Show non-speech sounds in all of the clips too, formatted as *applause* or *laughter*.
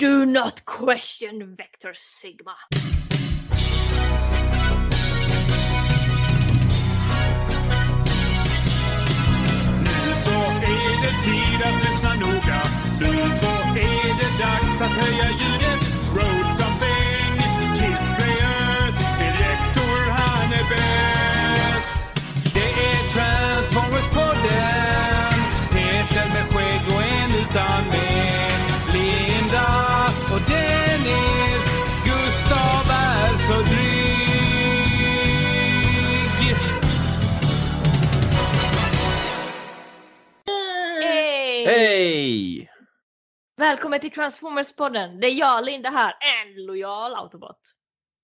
Do not question Vector Sigma. Nu så är det tid att lyssna noga. Nu så är det dags att höja ljudet. Road Välkommen till Transformers-podden. Det är jag, Linda här, en lojal autobot.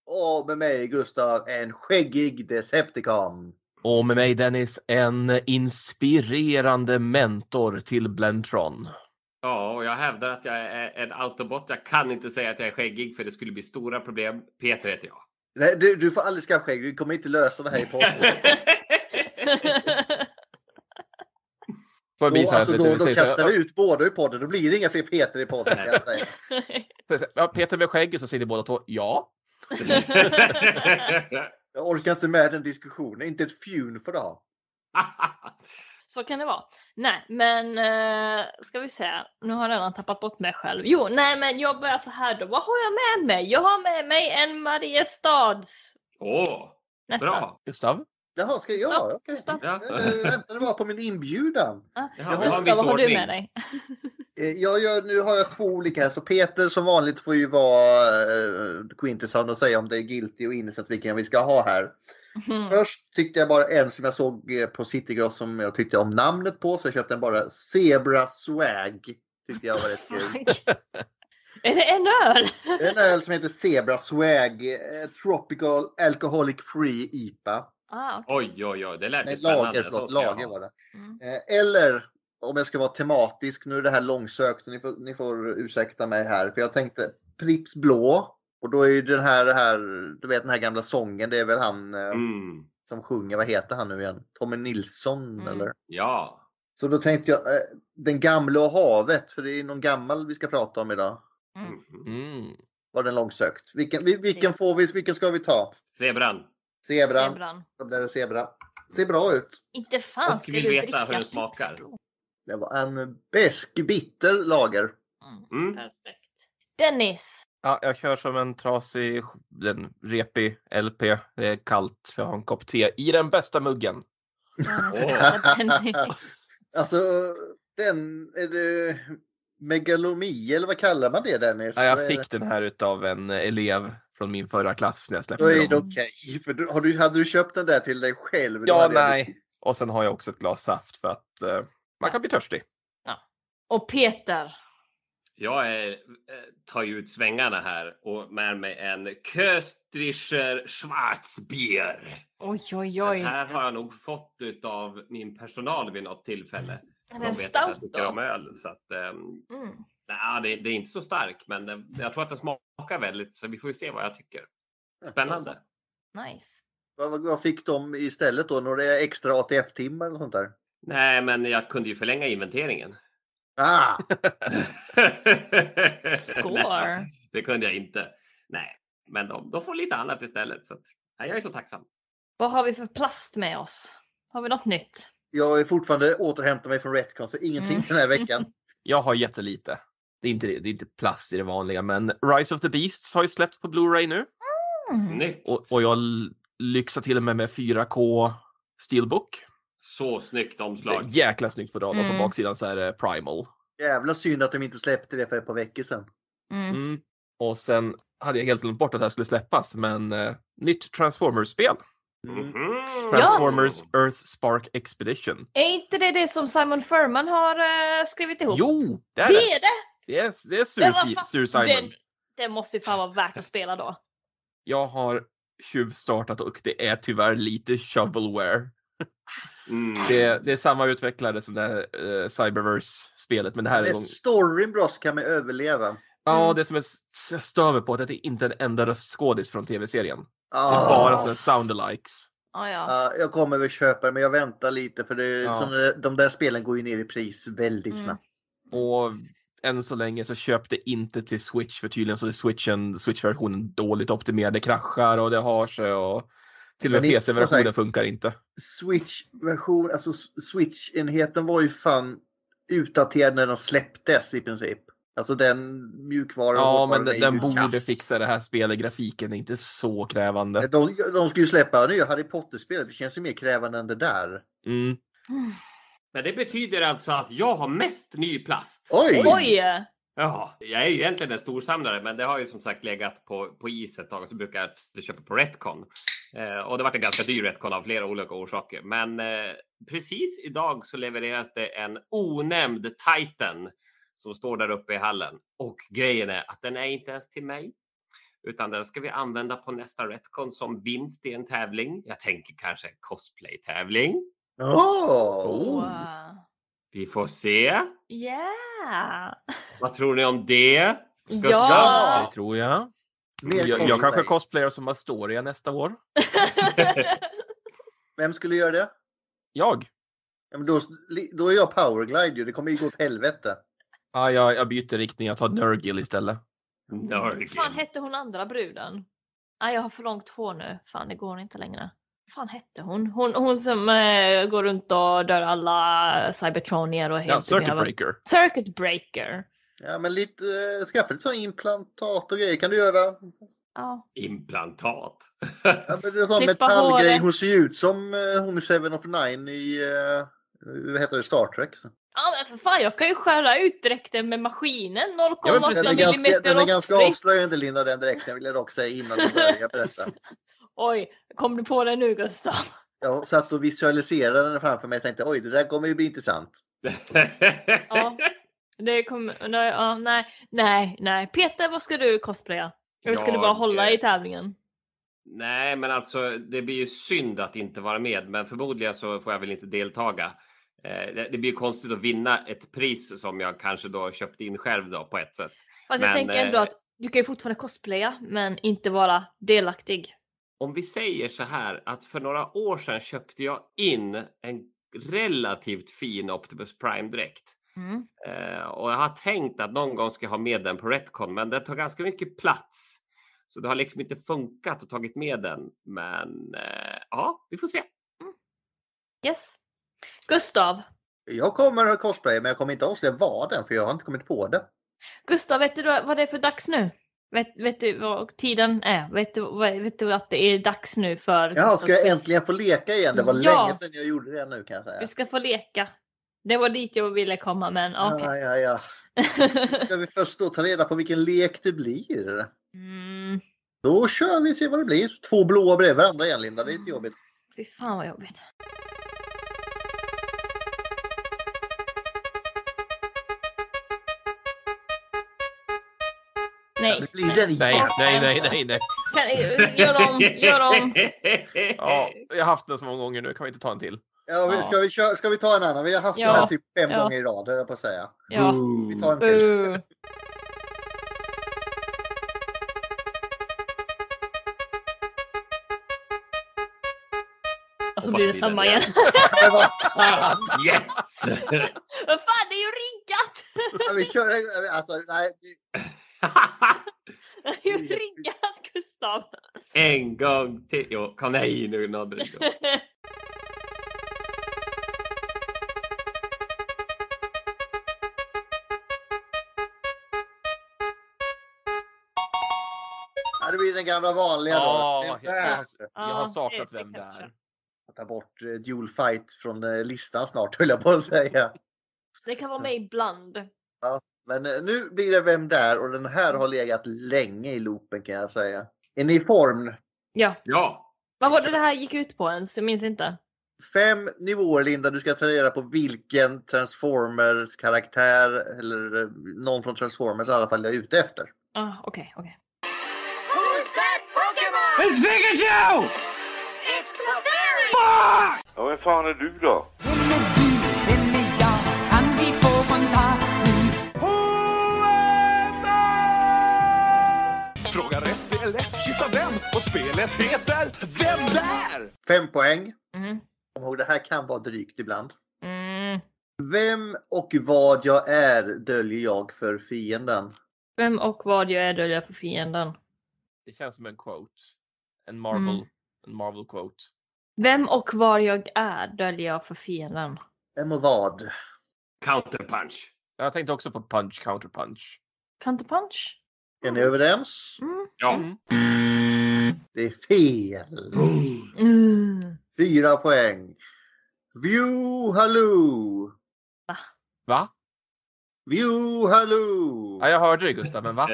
Och med mig Gustav, en skäggig Decepticon. Och med mig Dennis, en inspirerande mentor till Blentron. Ja, och jag hävdar att jag är en autobot. Jag kan inte säga att jag är skäggig för det skulle bli stora problem. Peter heter jag. Nej, du, du får aldrig skaffa skägg, du kommer inte lösa det här i podden. *laughs* *laughs* Får Då, alltså, då, då kastar vi ut båda ur podden, då blir det inga fler Peter i podden. Kan jag säga. *laughs* Ja, Peter med skägg, så säger ni båda två ja. *laughs* Jag orkar inte med den diskussionen, inte ett fjun för det. *laughs* Så kan det vara. Nej, men uh, ska vi se. Nu har jag redan tappat bort mig själv. Jo, nej, men jag börjar så här då. Vad har jag med mig? Jag har med mig en Mariestads. Åh, Nästan. bra. Gustav? Jaha, ska jag? Stopp, Okej. stopp. Ja. Jag väntade bara på min inbjudan. Ja. Jaha, Gustav, vad har du med dig? *laughs* Eh, Jag gör, nu har jag två olika här, så Peter som vanligt får ju vara uh, Quintesson och säga om det är guilty och innocent vilken vi ska ha här. Mm. Först tyckte jag bara en som jag såg eh, på Citygross som jag tyckte om namnet på så jag köpte den bara Zebra Swag. Tyckte jag var rätt kul. Är det en öl? Det är en öl som heter Zebra Swag eh, Tropical Alcoholic Free IPA. Ah, okej. Oj, oj, oj. Det lät Nej, lager, förlåt, lager var det. Mm. Eh, Eller om jag ska vara tematisk, nu är det här långsökt, ni får, ni får ursäkta mig här, för jag tänkte Pripps blå. Och då är ju den här, här, du vet den här gamla sången, det är väl han eh, Mm. som sjunger, vad heter han nu igen? Tommy Nilsson Mm. eller? Ja. Så då tänkte jag eh, Den gamla och havet, för det är någon gammal vi ska prata om idag. Mm. Mm. Var den långsökt? Vilken, vi- vilken får vi, vilken ska vi ta? Zebran. Zebran. Zebran. Då blir det zebra. Ser bra ut. Inte fan Och ska vill du veta dricka hur den smakar. Det var en besk bitter lager. Mm. Mm. Perfekt. Dennis. Ja, jag kör som en trasig, en repig LP. Det är kallt. Jag har en kopp te i den bästa muggen. *laughs* Alltså den, är det megalomi eller vad kallar man det Dennis? Ja, jag är fick den här utav en elev från min förra klass när jag släppte Då är det okej. För du, har du, hade du köpt den där till dig själv? Ja, hade jag- nej. Och sen har jag också ett glas saft för att eh, man kan bli törstig. Och Peter. Jag är, eh, tar ju ut svängarna här och med mig en Köstrischer Schwarzbier. Oj, oj, Den oj. här har jag nog fått av min personal vid något tillfälle. Är De den vet att jag stout om då? öl. Så att, ehm, Mm. Nej, det, det är inte så stark, men den, jag tror att den smakar väldigt, så vi får ju se vad jag tycker. Spännande. Nice. Vad, vad- fick de istället då? Några extra ATF-timmar eller sånt där? Nej, men jag kunde ju förlänga inventeringen. Ah! *laughs* Score. Nej, det kunde jag inte. Nej, men de, de får lite annat istället. Så att, nej, jag är så tacksam. Vad har vi för plast med oss? Har vi något nytt? Jag är fortfarande återhämtar mig från Retcon så ingenting Mm. den här veckan. *laughs* Jag har jättelite. Det är inte, det, det är inte plast i det vanliga, men Rise of the Beasts har ju släppts på Blu-ray nu. Mm. Och, och jag lyxar till och med med 4K Steelbook. Så snyggt Det är omslag. jäkla snyggt på datorn. Mm. På baksidan så är det Primal. Jävla synd att de inte släppte det för ett par veckor sedan. Mm. Mm. Och sen hade jag helt glömt bort att det här skulle släppas, men eh, nytt Transformers-spel. Mm. Transformers Earth Spark Expedition. Är inte det det som Simon Furman har eh, skrivit ihop? Jo, det är det det. är det! Det är, det är fan, Sir Simon. Det, det måste ju fan vara värt att spela då. Jag har tjuvstartat och det är tyvärr lite shovelware. Mm. Det, det är samma utvecklare som det här eh, Cyberverse-spelet, men det här är Med någon... storyn bra så kan man överleva. Ja, Mm. det som är jag stör mig på är att det inte är en enda röstskådis från tv-serien. Det är Ah. bara sådana soundalikes. Ah, ja. Ja, jag kommer väl köpa det men jag väntar lite för det, Ja. såna- de där spelen går ju ner i pris väldigt Mm. snabbt. Och än så länge så köp det inte till Switch för tydligen så är Switchen, Switch-versionen dåligt optimerad. Det kraschar och det har sig och till och med PC-versionen funkar inte. Switch-version, alltså Switch-enheten var ju fan utdaterad när de släpptes i princip. Alltså den mjukvaran och Ja, men den, den borde kass. fixa det här spelet. Grafiken är inte så krävande. De, de ska ju släppa nya Harry Potter-spelet. Det känns ju mer krävande än det där. Mm. Men det betyder alltså att jag har mest ny plast. Oj! Oj! Ja, jag är ju egentligen en storsamlare, men det har ju som sagt legat på, på is ett tag. Så brukar jag köpa på Retcon. Eh, och det var en ganska dyr Retcon av flera olika orsaker. Men eh, precis idag så levereras det en onämnd Titan som står där uppe i hallen. Och grejen är att den är inte ens till mig. Utan den ska vi använda på nästa Retcon som vinst i en tävling. Jag tänker kanske en cosplay-tävling. Oh. Wow. Vi får se. Yeah! Vad tror ni om det? Det Ja! tror jag. Mer Jag, jag kanske cosplayar som Astoria nästa år. *laughs* Vem skulle göra det? Jag? Ja, men då, då är jag powerglide ju. Det kommer ju gå åt helvete. Ja, jag, jag byter riktning. Jag tar Nurgle istället. Nörgel. fan hette hon andra bruden? Nej, jag har för långt hår nu. Fan, det går inte längre. Fan hette hon? Hon, hon som eh, går runt och dör alla cybertronier och Ja, helt Circuit behöver- Breaker. Circuit breaker. Ja, men lite, eh, skaffa lite sån implantat och grejer kan du göra. Ja. Implantat. Ja, men det är sån metallgrej. Hon ser ju ut som eh, hon i Seven of Nine i, eh, vad heter det, Star Trek. Så. ja, men för fan, jag kan ju skära ut dräkten med maskinen. 0,8 Ja, men Den är ganska, den är ganska rostfritt. avslöjande Linda den direkten vill jag dock säga innan du börjar berätta. *laughs* Oj, kom du på det nu Gustav? Jag satt och visualiserade den framför mig och tänkte oj det där kommer ju bli intressant. *laughs* Ja. Det kommer, nej, ja, nej, nej, nej. Peter, vad ska du cosplaya? Eller ska du bara Jag, hålla eh, i tävlingen? Nej, men alltså det blir ju synd att inte vara med, men förmodligen så får jag väl inte deltaga. Eh, det, blir ju konstigt att vinna ett pris som jag kanske då köpt in själv då på ett sätt. Fast jag men, tänker ändå eh, att du kan ju fortfarande cosplaya, men inte vara delaktig. Om vi säger så här att för några år sedan köpte jag in en relativt fin Optimus Prime dräkt. Mm. Eh, och jag har tänkt att någon gång ska jag ha med den på Retcon, men den tar ganska mycket plats. Så det har liksom inte funkat att tagit med den. Men eh, ja, vi får se. Yes. Gustav, Jag kommer att cosplaya men jag kommer inte avslöja vad den för jag har inte kommit på det. Gustav, vet du vad det är för dags nu? Vet, vet du vad tiden är? Vet du, vet du att det är dags nu för... Ja, ska jag äntligen få leka igen? Det var Ja. länge sedan jag gjorde det nu kan jag säga. Du ska få leka. Det var dit jag ville komma, men okej. Ja, ja, ja. *laughs* Ska vi först då ta reda på vilken lek det blir? mm, Då kör vi och ser vad det blir. Två blåa bredvid varandra igen Linda, det är inte jobbigt. fy fan vad jobbigt. Nej, Det blir den Nej, nej, nej, nej, nej. kan, gör om, gör om. Ja, jag har haft den så många gånger nu. Kan vi inte ta en till? Ja, Ja. ska, vi köra, ska vi ta en annan? Vi har haft Ja. den här typ fem Ja. gånger i rad, höll jag på att säga. Ja. Vi tar en till. Och så blir det samma igen. *laughs* Yes! Vad fan, det är ju riggat! Vi kör en, alltså, nej, ju riggat Gustav! en gång till. Jo, kom nej nu nådde det. ja, blir den gamla vanliga Ja, då. jag, Den jag, där. har- jag har Ja, saknat vem det jag är. Ta bort eh, Dual Fight från eh, listan snart *laughs* höll jag på att säga. Det kan vara med ibland. Men eh, nu blir det Vem där? Och den här har legat länge i loopen kan jag säga. Är ni i form? Ja. Ja, Vad var det det här gick ut på ens? Jag minns inte. Fem nivåer Linda, du ska ta reda på vilken Transformers karaktär eller eh, någon från Transformers i alla fall jag är ute efter. Ah, Okej, okej. Who's that Pokemon? It's Pikachu! It's Clefairy! Fuck! Ja, vem fan är du då? Fem poäng. Mhm. Kom ihåg, det här kan vara drygt ibland. Mm. Vem och vad jag är döljer jag för fienden. Vem och vad jag är döljer för fienden. Det känns som en quote. En Marvel, Mm. en Marvel quote. Vem och var jag är döljer jag för fienden. Vem och vad? Counterpunch. Jag tänkte också på punch, counter punch. Counterpunch? Är ni överens? Mm. Ja. Mm. Det är fel. Mm. Fyra poäng. View halloo! Va? View halloo! Ja, jag hörde det Gustav, men va?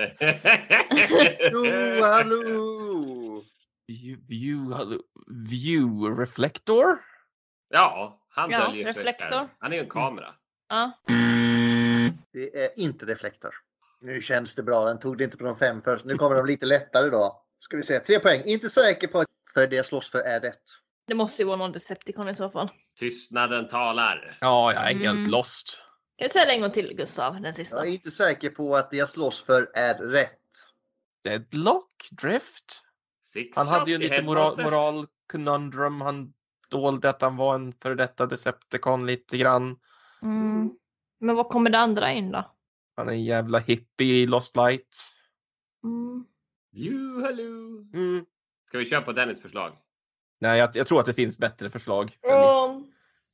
View halloo! View, view, reflector? ja, han Ja, döljer sig reflektor. själv. Han är ju en kamera. Ja. Det är inte reflektor. Nu känns det bra. Den tog det inte på de fem först. Nu kommer de lite lättare då. Ska vi se. Tre poäng. Inte säker på att för det jag slåss för är rätt. Det måste ju vara någon Decepticon i så fall. Tystnaden talar. Ja, jag är helt Mm. lost. Kan du säga det en gång till Gustav, den sista? Jag är inte säker på att det jag slåss för är rätt. Deadlock? Drift? Six Han hade ju lite moral conundrum. Han dolde att han var en före detta Decepticon lite grann. Mm. Men vad kommer det andra in då? Han är en jävla hippie i Lost Light. Mm. Hello. Mm. Ska vi köra på Dennis förslag? Nej, jag, jag tror att det finns bättre förslag. Ja.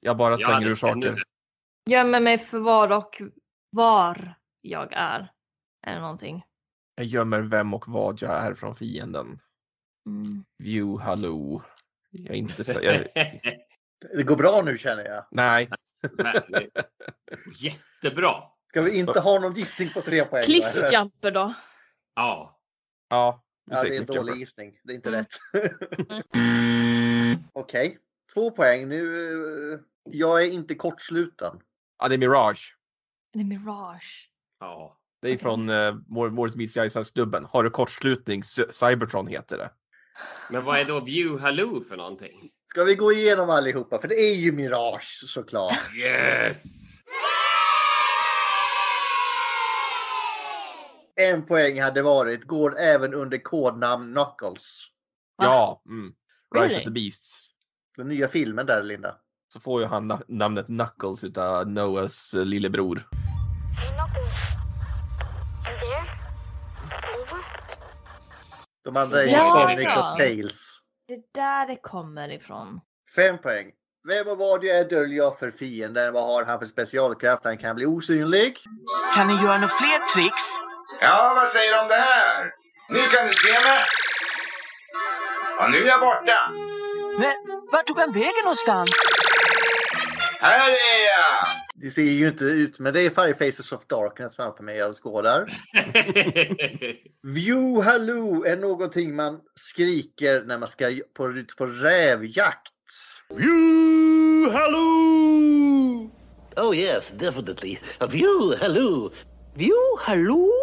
Jag bara Ja, slänger det ur saker. Gömmer mig för vad och var jag är. Eller någonting. Jag gömmer vem och vad jag är från fienden. Mm. View, hallå. Jag är inte så... Jag, *laughs* Det går bra nu känner jag. nej. Jättebra. Ska vi inte ha någon gissning på tre poäng? Cliffjumper då? Ja. Ja. Ja, det är en dålig gissning. Det är inte Mm. rätt. *laughs* Okej, två poäng. Nu, eh, jag är inte kortsluten. Ja, det är Mirage. Det är Mirage. ja. Det är Okej. från uh, Morris meets Jason-dubben. Har du kortslutning? Cy- Cybertron heter det. Men vad är då View Hello för någonting? Ska vi gå igenom allihopa? För det är ju Mirage såklart. Yes! En poäng hade varit, går även under kodnamn Knuckles. Va? Ja. Mm. Rise Really? of the Beasts. Den nya filmen där Linda. Så får ju han na- namnet Knuckles utav Noahs eh, lillebror. Hey, Knuckles. You there? Over? De andra är ju Ja. Sonic och Tails. Det är där det kommer ifrån. Fem poäng. Vem och vad jag är döljer jag för fienden? Vad har han för specialkraft? Han kan bli osynlig. Kan ni göra några fler tricks? Ja, vad säger du om det här? Nu kan du se mig. Och nu är jag borta. Men vart tog han vägen någonstans? Här är jag! Det ser ju inte ut, men det är Five Faces of Darkness framför mig jag skådar. *laughs* View Halloo är någonting man skriker när man ska på, ut på rävjakt. You hello! Oh, yes, definitely. View, hello. View, hello?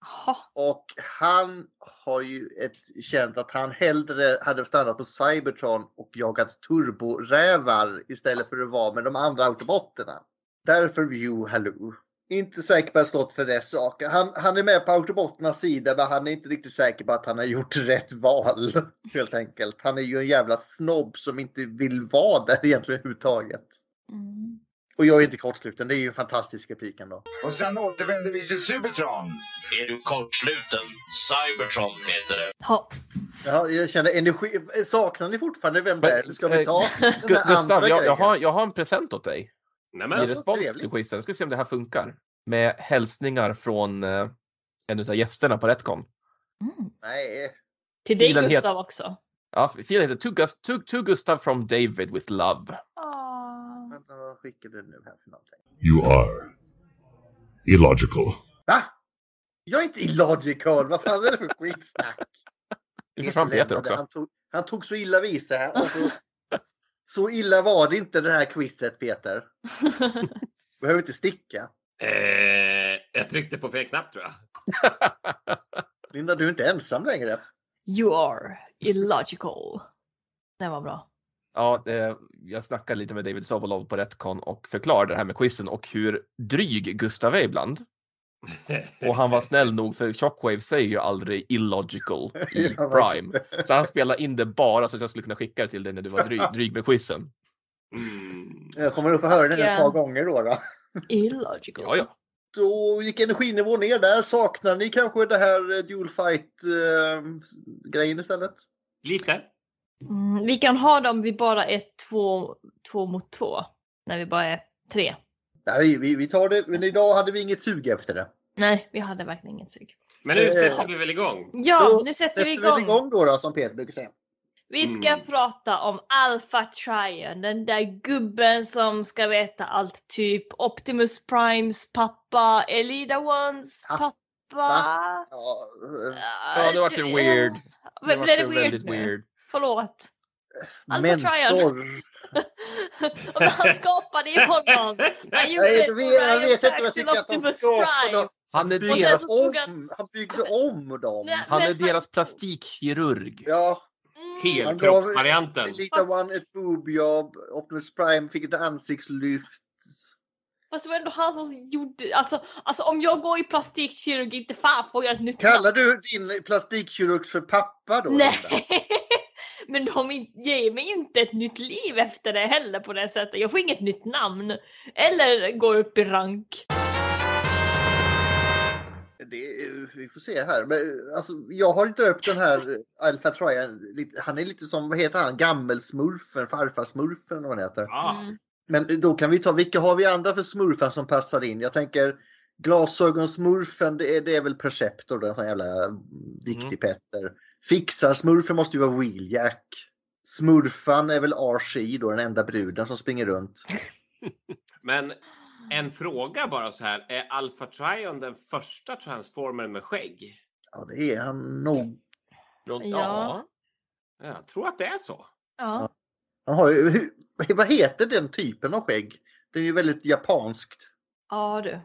Jaha. Och han har ju ett, känt att han hellre hade stannat på Cybertron och jagat turborävar istället för att vara med de andra autobotterna. Därför View Halloo. Inte säker på att stått för rätt sak. Han, han är med på autobotternas sida men han är inte riktigt säker på att han har gjort *laughs* rätt val. Helt enkelt. Han är ju en jävla snobb som inte vill vara där egentligen överhuvudtaget. Mm. Och jag är inte kortsluten. Det är ju en fantastisk replik ändå. Och sen återvänder vi till Supertron. Är du kortsluten? Cybertron heter det. Ha. Ja, jag känner energi. Saknar ni fortfarande vem det är? Eller ska vi eh, ta *laughs* den andra Gustav, jag, jag, har, jag har en present åt dig. Nämen. I Alltså, respons trevligt. till quizen. Ska vi se om det här funkar. Med hälsningar från eh, en av gästerna på Retcon. Mm. Nej. Till dig Filen Gustav också. Ja, filen heter to, Gus, to, to Gustav from David with love. Ah. Du nu här för någonting? You are illogical. Va? Jag är inte illogical. Vad fan är det för skitsnack? Vi försvann Peter lämnade. också. Han tog, han tog så illa vid sig. Så, så illa var det inte det här quizet Peter. *laughs* Behöver inte sticka. Eh, jag tryckte på fel knapp tror jag. Linda, du är inte ensam längre. You are illogical. Det var bra. Ja, jag snackade lite med David Sovolov på Retcon och förklarade det här med quizen och hur dryg Gustav är ibland. *laughs* Och han var snäll nog för Shockwave säger ju aldrig illogical *laughs* i Prime. Så han spelade in det bara så att jag skulle kunna skicka det till dig när du var dryg, dryg med quizen. Mm. Jag kommer nog få höra den ett par gånger då. då. Illogical. Ja, ja. Då gick energinivån ner där. Saknar ni kanske det här eh, dual fight eh, grejen istället? Lite. Mm, vi kan ha dem vi bara är två, två mot två. När vi bara är tre. Nej, vi, vi tar det. Men idag hade vi inget sug efter det. Nej, vi hade verkligen inget sug. Men nu Eh, sätter vi väl igång. Ja, Då nu sätter vi igång. vi igång då, då som Peter brukar säga. Vi ska Mm. prata om Alpha Trion, den där gubben som ska veta allt typ Optimus Primes pappa, Elida Ones Ah, pappa. Ja, eh, Ja, det vart ju weird. Det blev det weird väldigt nu? weird. Förlåt. Mentor. *laughs* Och han skapade ju honom. Han gjorde jag vet, jag vet inte vad jag tycker att Optimus skapade. Prime. Han är deras, han- Om, han byggde om dem. Nej, han är deras plastikkirurg. Ja, Mm. Helkroppsvarianten. Fast- One ett boobjobb. Optimus Prime fick ett ansiktslyft. Fast det var ändå han som gjorde, alltså, alltså om jag går i plastikkirurgi, inte fan får jag ett nytt Kallar du din plastikkirurg för pappa då? Linda? Nej! *laughs* Men de ger mig inte ett nytt liv efter det heller på det sättet. Jag får inget nytt namn. Eller går upp i rank. Det, vi får se här. Men, alltså, jag har inte döpt den här Alpha Trian. Han är lite som, vad heter han, gammelsmurfen, farfarsmurfen eller vad han heter. Mm. Men då kan vi ta, vilka har vi andra för smurfar som passar in? Jag tänker glasögonsmurfen, det är, det är väl Perceptor, då, en sån jävla viktig Petter. Fixarsmurfen måste ju vara Wheeljack. Smurfan är väl RC då, den enda bruden som springer runt. *laughs* Men en fråga bara så här. Är Alpha Trion den första transformern med skägg? Ja, det är han nog. Ja. Ja. Jag tror att det är så. Ja. Han har ju, hur- vad heter den typen av skägg? Det är ju väldigt japanskt. Ja du.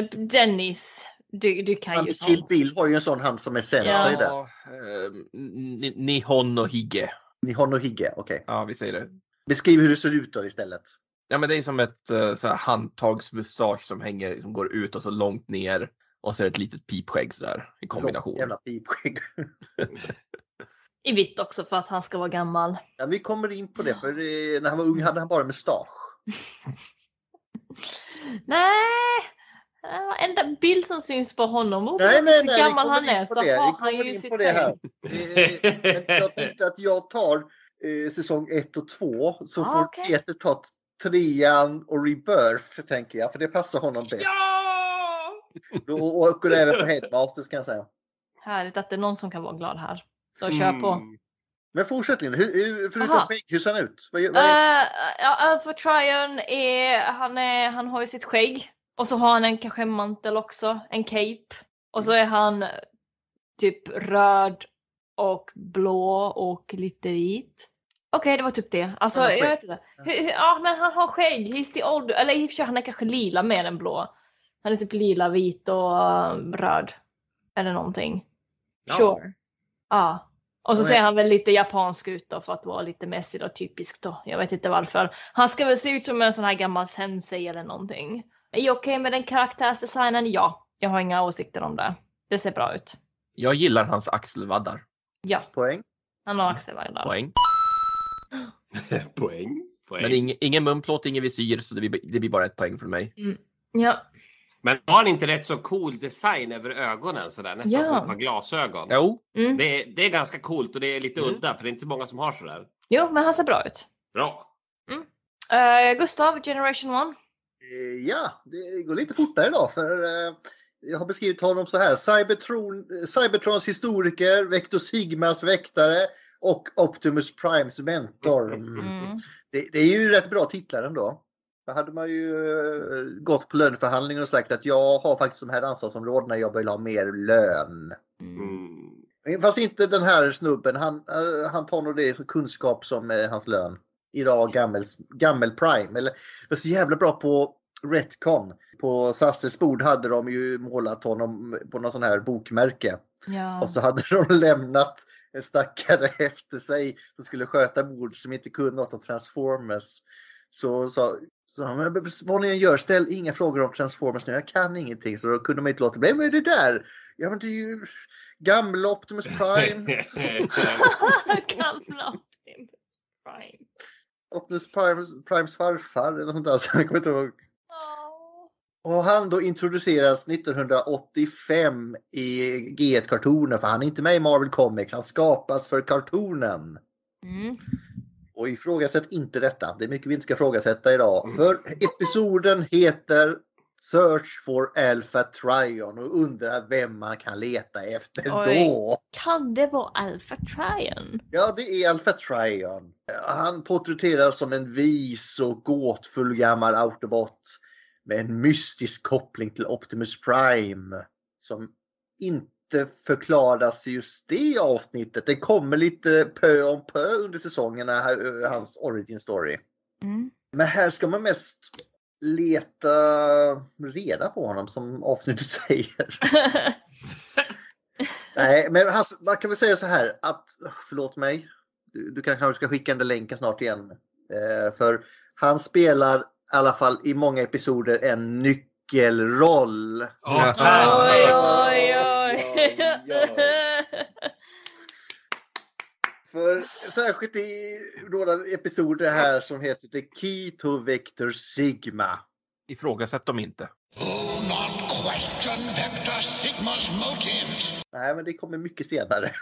Eh, Dennis, du, du kan Han ju Kill sånt. Bill har ju en sån hand som är sensei där. Ja, eh, Ni- Nihon och Hige. Nihon och Hige, okej. Ja, vi säger det. Beskriv hur det ser ut då istället. Ja, men det är som ett så här handtagsmustasch som hänger, som går ut och så långt ner. Och så är det ett litet pipskägg där i kombination. Långt Jävla pipskägg. *laughs* I vitt också för att han ska vara gammal. Ja, vi kommer in på det, för eh, när han var ung hade han bara mustasch. *laughs* Nej! Eh, Enda bild som syns på honom, nej, hur nej, vi gammal kommer han är, på så det. Har han kommer ju sitt på det här. Eh, Men jag tänkte att jag tar eh, säsong 1 och 2 så Ah, får okej. Peter ta trean och Rebirth tänker jag, för det passar honom bäst. Ja! Då åker det även på Headmasters kan jag säga. Härligt att det är någon som kan vara glad här. Så kör på. Mm. Men fortsätt Linn, förutom skägg, hur ser han ut? Vad, vad är, Uh, ja, Alpha Trion är han, är, han har ju sitt skägg. Och så har han en kanske en mantel också, en cape. Och så är han typ röd och blå och lite vit. Okej, det var typ det. Alltså, har jag vet inte. Hur, hur, ja, men han har skägg. He's the old... Eller i och för sig, han är kanske lila mer än blå. Han är typ lila, vit och uh, röd. Eller någonting. Ja. Sure. Ja. Och så Ja, ser han väl lite japansk ut då för att vara lite mässig och typisk då. Jag vet inte varför. Han ska väl se ut som en sån här gammal sensei eller någonting. Är jag okej med den karaktärsdesignen? Ja. Jag har inga åsikter om det. Det ser bra ut. Jag gillar hans axelvaddar. Ja, poäng? han har axelvaddar. Poäng. *laughs* Poäng. Poäng. Men ing, ingen munplåt, ingen visir, så det blir, det blir bara ett poäng från mig. Ja. Men har han inte rätt så cool design över ögonen sådär? Nästan Ja. som ett par glasögon. Jo, Mm. Det, är, det är ganska coolt och det är lite Mm. udda för det är inte många som har sådär. Jo, men han ser bra ut. Bra. Uh, Gustav, Generation 1. Eh, Ja, det går lite fortare idag för eh, jag har beskrivit honom så här. Cybertron, Cybertrons historiker, Vector Sigmas väktare och Optimus Primes mentor. Mm. Mm. Det, det är ju rätt bra titlar ändå. Då hade man ju eh, gått på löneförhandlingar och sagt att jag har faktiskt de här ansvarsområdena, jag vill ha mer lön. Mm. Fast inte den här snubben, han, eh, han tar nog det som kunskap som eh, hans lön. Idag gammel, gammel prime. Eller, det var så jävla bra på Retcon. På Sasses bord hade de ju målat honom på någon sån här bokmärke. Ja. Och så hade de lämnat en stackare *laughs* efter sig som skulle sköta bord som inte kunde något om Transformers. Så sa så, han, "Men vad ni än gör, ställ inga frågor om Transformers nu, jag kan ingenting. Så då kunde man inte låta bli. Men det där? Ja men det är ju gamla Optimus Prime. *laughs* *laughs* Gamla Optimus Prime. Optimus Primes, Primes farfar eller något sånt där. *laughs* Så jag kommer inte ihåg. Och han då introduceras 1985 i G1-kartonen för han är inte med i Marvel Comics. Han skapas för kartonen. Mm. Och ifrågasätt inte detta. Det är mycket vi inte ska ifrågasätta idag. För episoden heter Search for Alpha Trion och undrar vem man kan leta efter Oj. då. Kan det vara Alpha Trion? Ja, det är Alpha Trion. Han porträtteras som en vis och gåtfull gammal Autobot med en mystisk koppling till Optimus Prime som inte förklaras i just det avsnittet. Det kommer lite pö om pö under säsongerna, här- hans origin story. Mm. Men här ska man mest leta reda på honom som avsnittet *laughs* säger. *laughs* Nej, men han, man kan väl säga så här att, förlåt mig, du, du kan kanske ska skicka den länken snart igen. Eh, för han spelar i alla fall i många episoder en nyckelroll. oj, oj, oj. För särskilt i några episoder här som heter The Key to Vector Sigma. Ifrågasätt dem inte. Question Vector Sigma's motives. Nej, men det kommer mycket senare.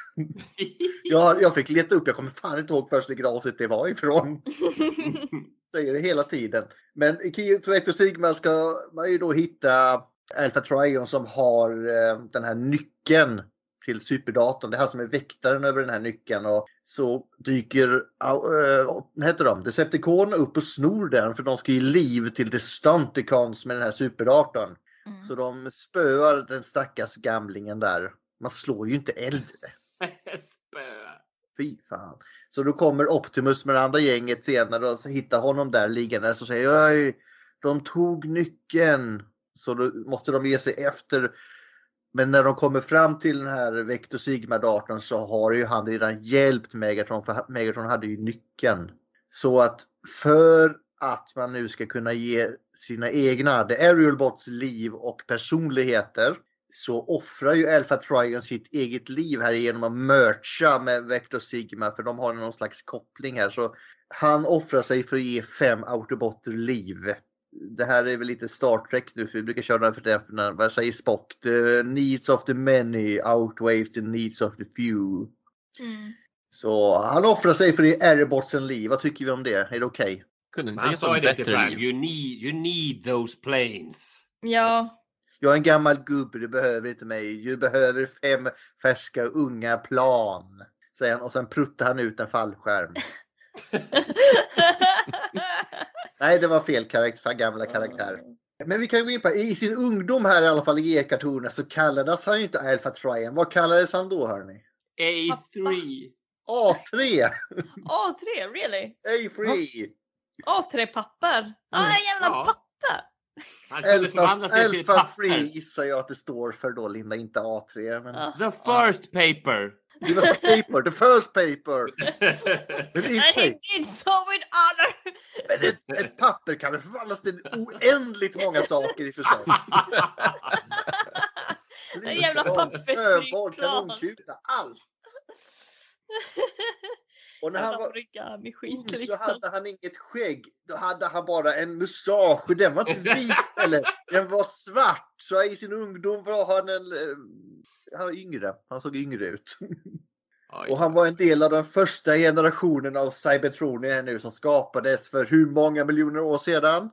*laughs* jag, jag fick leta upp, jag kommer fan inte ihåg först vilket avsnitt det var ifrån. *laughs* Säger det hela tiden. Men i Key to Vector Sigma ska man ju då hitta Alpha Trion som har eh, den här nyckeln till superdatorn. Det är han som är väktaren över den här nyckeln. Och så dyker, uh, vad heter de, Decepticon upp och snor den för de ska ge liv till The Stunticons med den här superdatorn. Så de spöar den stackars gamlingen där. Man slår ju inte äldre. *laughs* Fy fan. Så då kommer Optimus med det andra gänget senare och så hittar honom där liggandes och säger Oj, de tog nyckeln. Så då måste de ge sig efter. Men när de kommer fram till den här Vector Sigma-datorn så har ju han redan hjälpt Megatron för Megatron hade ju nyckeln. Så att för att man nu ska kunna ge sina egna The Aerial Bots liv och personligheter så offrar ju Alpha Trion sitt eget liv här genom att mercha med Vector Sigma för de har någon slags koppling här. Så han offrar sig för att ge fem Autobotter liv. Det här är väl lite Star Trek nu för vi brukar köra den för den, för den vad säger Spock? The needs of the many outweigh the needs of the few. Mm. Så han offrar sig för Aerobotsen liv. Vad tycker vi om det? Är det okej? Kunde Men han sa ju det till Prime. You need, you need those planes. Ja, Jag är en gammal gubbe, du behöver inte mig. Du behöver fem färska unga plan. Säger han och sen pruttar han ut en fallskärm. *laughs* *laughs* Nej, det var fel karaktär, gamla karaktär. Men vi kan gå in på, i sin ungdom här i alla fall i G-kartonerna så kallades han ju inte Alpha Trion. Vad kallades han då hörni? A3. A3! A3, really? A3! A3-papper? Ah, jävla Ja. papper! Alpha, Alpha. 3 gissar jag att det står för då Linda, inte A3. Men... Ah. The first paper. Det var paper, the first paper. Men i And sig, he did so with honor! Men ett, ett papper kan väl förvandlas till oändligt många saker i och för sig. En jävla Flygplan, Snöboll, pappersflygplan. kanonkula, allt. Och när han var ung så liksom. hade han inget skägg. Då hade han bara en mustasch. och Den var inte vit eller den var svart. Så i sin ungdom var han en... eh, Han var yngre. Han såg yngre ut. Och han var en del av den första generationen av Cybertronier nu som skapades för hur många miljoner år sedan?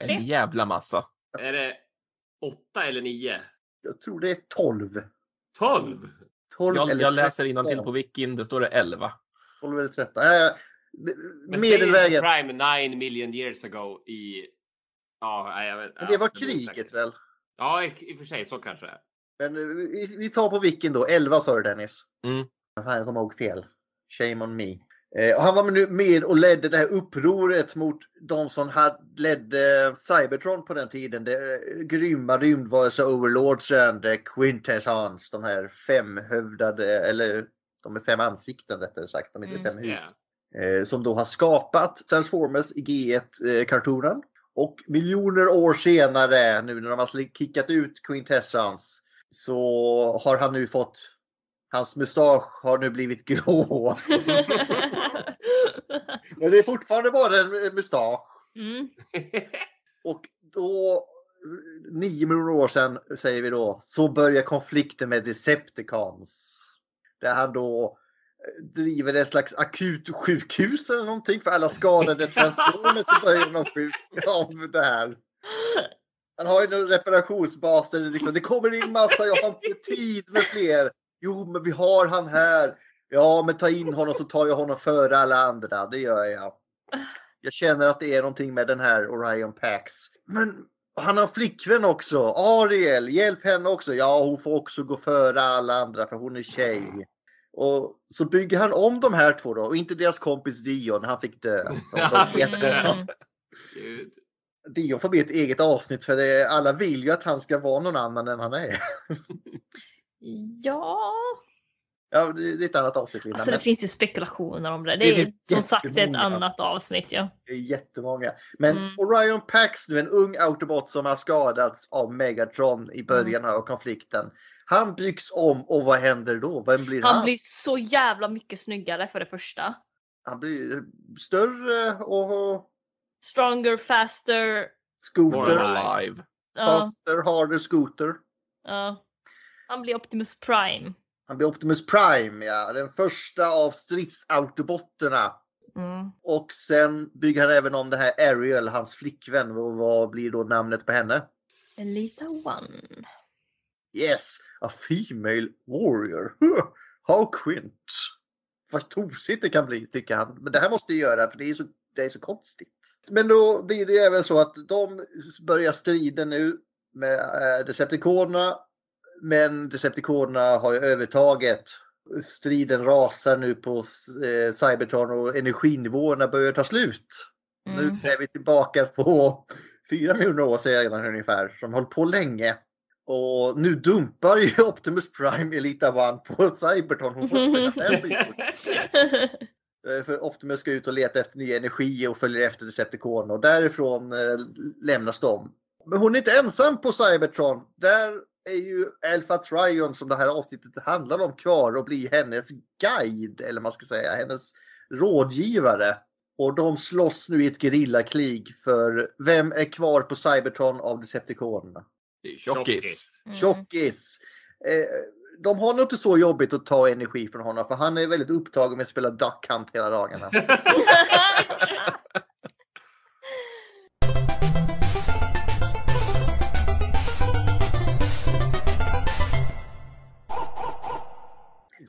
En jävla massa. Är det åtta eller nio? Jag tror det är 12. Tolv? 12 Jag, jag läser 13. på Wikin, det står det 11. 12 eller 13. Äh, Men medelvägen. Prime nine million years ago i... Ja, jag vet. Men det var kriget väl? Ja, i, i och för sig så kanske det är. Men eh, vi, vi tar på vilken då? 11 sa du Dennis. Mm. Fan, jag kommer ihåg fel. Shame on me. Eh, och han var med och ledde det här upproret mot de som hade, ledde Cybertron på den tiden. Det eh, grymma rymdvarelser Overlordsen, the Quintessons, de här femhövdade, eller de är fem ansikten rättare sagt. De är inte Mm. fem huvuden. Eh, som då har skapat Transformers i G1-kartonen. Och miljoner år senare, nu när de har kickat ut Quintessence, så har han nu fått Hans mustasch har nu blivit grå. *laughs* Men det är fortfarande bara en mustasch. mm. *laughs* Och då, nio miljoner år sedan säger vi då, så börjar konflikten med Decepticons. Där han då eh, driver ett slags akut sjukhus eller någonting för alla skadade *laughs* transformers i början av, av det här. Han har ju någon reparationsbas där det, liksom, det kommer in massa, jag har inte tid med fler. Jo, men vi har han här. Ja, men ta in honom så tar jag honom före alla andra. Det gör jag. Jag känner att det är någonting med den här Orion Pax. Men han har flickvän också. Ariel, hjälp henne också. Ja, hon får också gå före alla andra för hon är tjej. Och så bygger han om de här två då och inte deras kompis Dion. Han fick dö. *laughs* Mm. Dion får bli ett eget avsnitt för det, alla vill ju att han ska vara någon annan än han är. Ja, Ja, det är ett annat avsnitt Linda. alltså det men finns ju spekulationer om det. Det Det är som sagt ett annat avsnitt. Ja. det är jättemånga. Men Mm. Orion Pax nu, en ung Autobot som har skadats av Megatron i början Mm. av konflikten. Han byggs om och vad händer då? Vem blir han? Han blir så jävla mycket snyggare för det första. Han blir större och Stronger, faster. Scooter. alive. Faster, harder scooter. ja. Han blir Optimus Prime. Han blir Optimus Prime, ja. Den första av stridsautoboterna. Mm. Och sen bygger han även om det här Ariel, hans flickvän. Och vad blir då namnet på henne? Elita One. Yes, a female warrior. *laughs* How quint. Vad tosigt det kan bli tycker han. Men det här måste jag göra för det är så, det är så konstigt. Men då blir det även så att de börjar striden nu med äh, Decepticonerna. Men Decepticonerna har ju övertaget. Striden rasar nu på eh, Cybertron och energinivåerna börjar ta slut. Mm. Nu är vi tillbaka på fyra miljoner år sedan ungefär, som hållit på länge. Och nu dumpar ju *laughs* Optimus Prime Elita One på Cybertron. Hon får spela. *laughs* Eh, För Optimus ska ut och leta efter ny energi och följer efter Decepticon och därifrån eh, lämnas de. Men hon är inte ensam på Cybertron. Där är ju Alpha Trion som det här avsnittet handlar om kvar och blir hennes guide eller man ska säga hennes rådgivare. Och de slåss nu i ett gerillakrig för vem är kvar på Cybertron av Decepticonerna? Tjockis. Mm. Tjockis. Eh, de har nog inte så jobbigt att ta energi från honom för han är väldigt upptagen med att spela Duck Hunt hela dagarna. *laughs* *laughs* *laughs*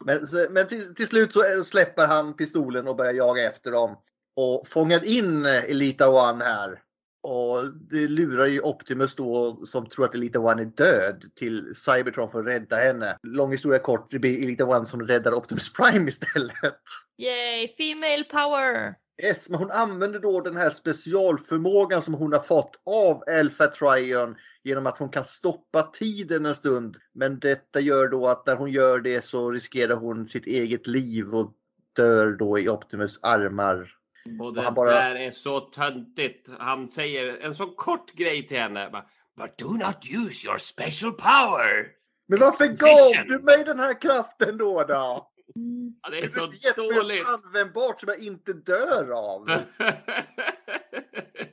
Men, men till, till slut så släpper han pistolen och börjar jaga efter dem. Och fångar in eh, Elita One här. Och det lurar ju Optimus då som tror att Elita One är död till Cybertron för att rädda henne. Lång historia kort, det blir Elita One som räddar Optimus *laughs* Prime istället. Yay, female power! Yes, men hon använder då den här specialförmågan som hon har fått av Alpha Trion genom att hon kan stoppa tiden en stund. Men detta gör då att när hon gör det så riskerar hon sitt eget liv och dör då i Optimus armar. Och det han bara- där är så töntigt. Han säger en så kort grej till henne. But do not use your special power. Men varför gav du mig den här kraften då? då? Mm. Ja, det är så har gett mig dåligt. användbart som jag inte dör av. *laughs*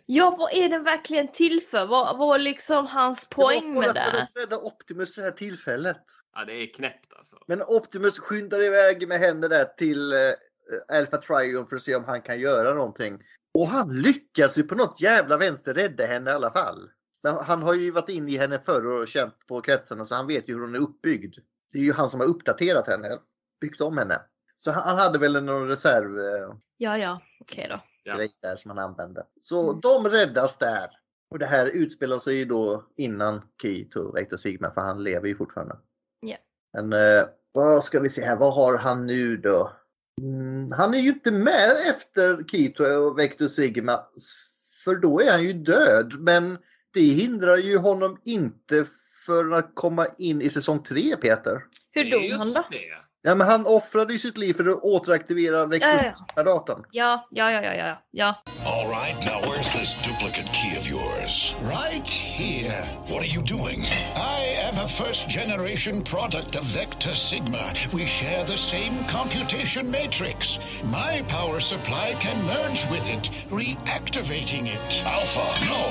Ja, vad är den verkligen till för? Vad var liksom hans poäng det var med för det? att rädda Optimus det här tillfället. ja, det är knäppt alltså. Men Optimus skyndar iväg med henne där till eh, Alpha Trion för att se om han kan göra någonting. Och han lyckas ju på något jävla vänster rädda henne i alla fall. Men han har ju varit inne i henne förr och känt på kretsarna så han vet ju hur hon är uppbyggd. Det är ju han som har uppdaterat henne, byggt om henne. Så han, hade väl någon reserv eh, Ja, ja, okej då. Ja. grej där som han använde. Så Mm. de räddas där. Och det här utspelar sig ju då innan Kito Vector Sigma för han lever ju fortfarande. Ja. Men eh, vad ska vi se här, vad har han nu då? Mm, han är ju inte med efter Kito och Vector Sigma för då är han ju död. Men det hindrar ju honom inte för att komma in i säsong 3 Peter. Hur dog han då? det. Ja, men han offrade ju sitt liv för att återaktivera. Sigma-datorn. Ja, ja, ja, ja, ja, ja. All right, now where's this duplicate key of yours? Right here. What are you doing? I am a first generation product of Vector Sigma. We share the same computation matrix. My power supply can merge with it, reactivating it. Alpha, no.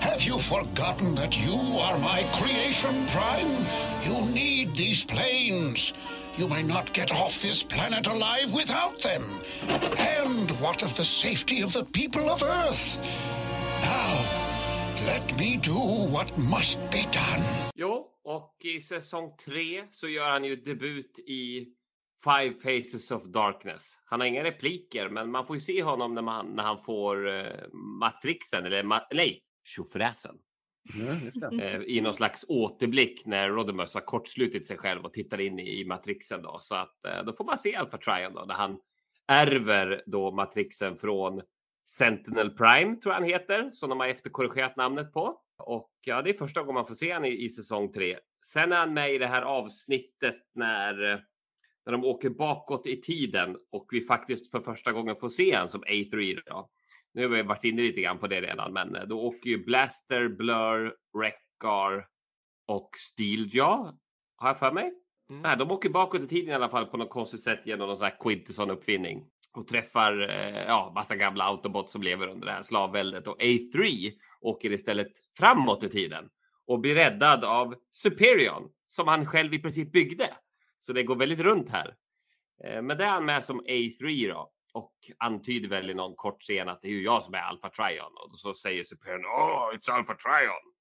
Have you forgotten that you are my creation prime? You need these planes. You may not get off this planet alive without them. And what of the safety of the people of Earth? Now, let me do what must be done. Jo, och i säsong tre så gör han ju debut i Five Faces of Darkness. Han har inga repliker, men man får ju se honom när, man, när han får eh, matrixen, eller ma nej, tjofräsen. Mm, I någon slags återblick när Rodimus har kortslutit sig själv och tittar in i, i matrixen då. Så att eh, då får man se Alpha Trion då, när han ärver då matrixen från Sentinel Prime tror jag han heter, som de har efterkorrigerat namnet på. Och ja, det är första gången man får se han i, i säsong tre. Sen är han med i det här avsnittet när, eh, när de åker bakåt i tiden och vi faktiskt för första gången får se han som A3 då. Nu har vi varit inne lite grann på det redan, men eh, då åker ju Blaster, Blur, Wreckar och Steeljaw, har jag för mig. Nej, de åker bakåt i tiden i alla fall på något konstigt sätt genom någon sån här Quintesson-uppfinning och träffar eh, ja, massa gamla autobots som lever under det här slavväldet och A3 åker istället framåt i tiden och blir räddad av Superion som han själv i princip byggde. Så det går väldigt runt här. Eh, men det är han med som A3 då och antyder väl i någon kort scen att det är ju jag som är Alpha Trion och så säger Superion Oh, it's Alpha Trion.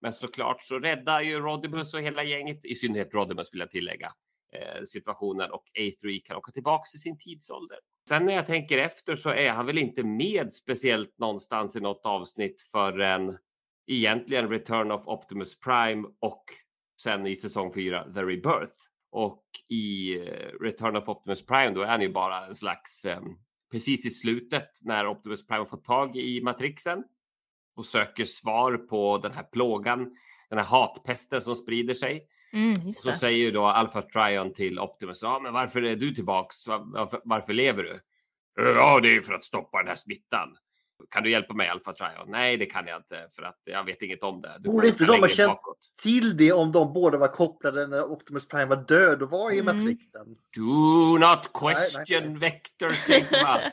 Men såklart så räddar ju Rodimus och hela gänget, i synnerhet Rodimus vill jag tillägga, eh, situationen och A3 kan åka tillbaks till sin tidsålder. Sen när jag tänker efter så är han väl inte med speciellt någonstans i något avsnitt förrän egentligen Return of Optimus Prime och sen i säsong 4 The Rebirth. Och i eh, Return of Optimus Prime då är han ju bara en slags eh, precis i slutet när Optimus Prime får tag i matrixen och söker svar på den här plågan, den här hatpesten som sprider sig. Mm, Så säger ju då Alpha Trion till Optimus, ja men varför är du tillbaks? Var- Varför, varför lever du? Ja, det är för att stoppa den här smittan. Kan du hjälpa mig Alpha Trion? Nej, det kan jag inte för att jag vet inget om det. Du Borde inte de ha känt bakåt. till det om de båda var kopplade när Optimus Prime var död och var i Mm. Matrixen? Do not nej, question nej. Vector Sigma. *laughs*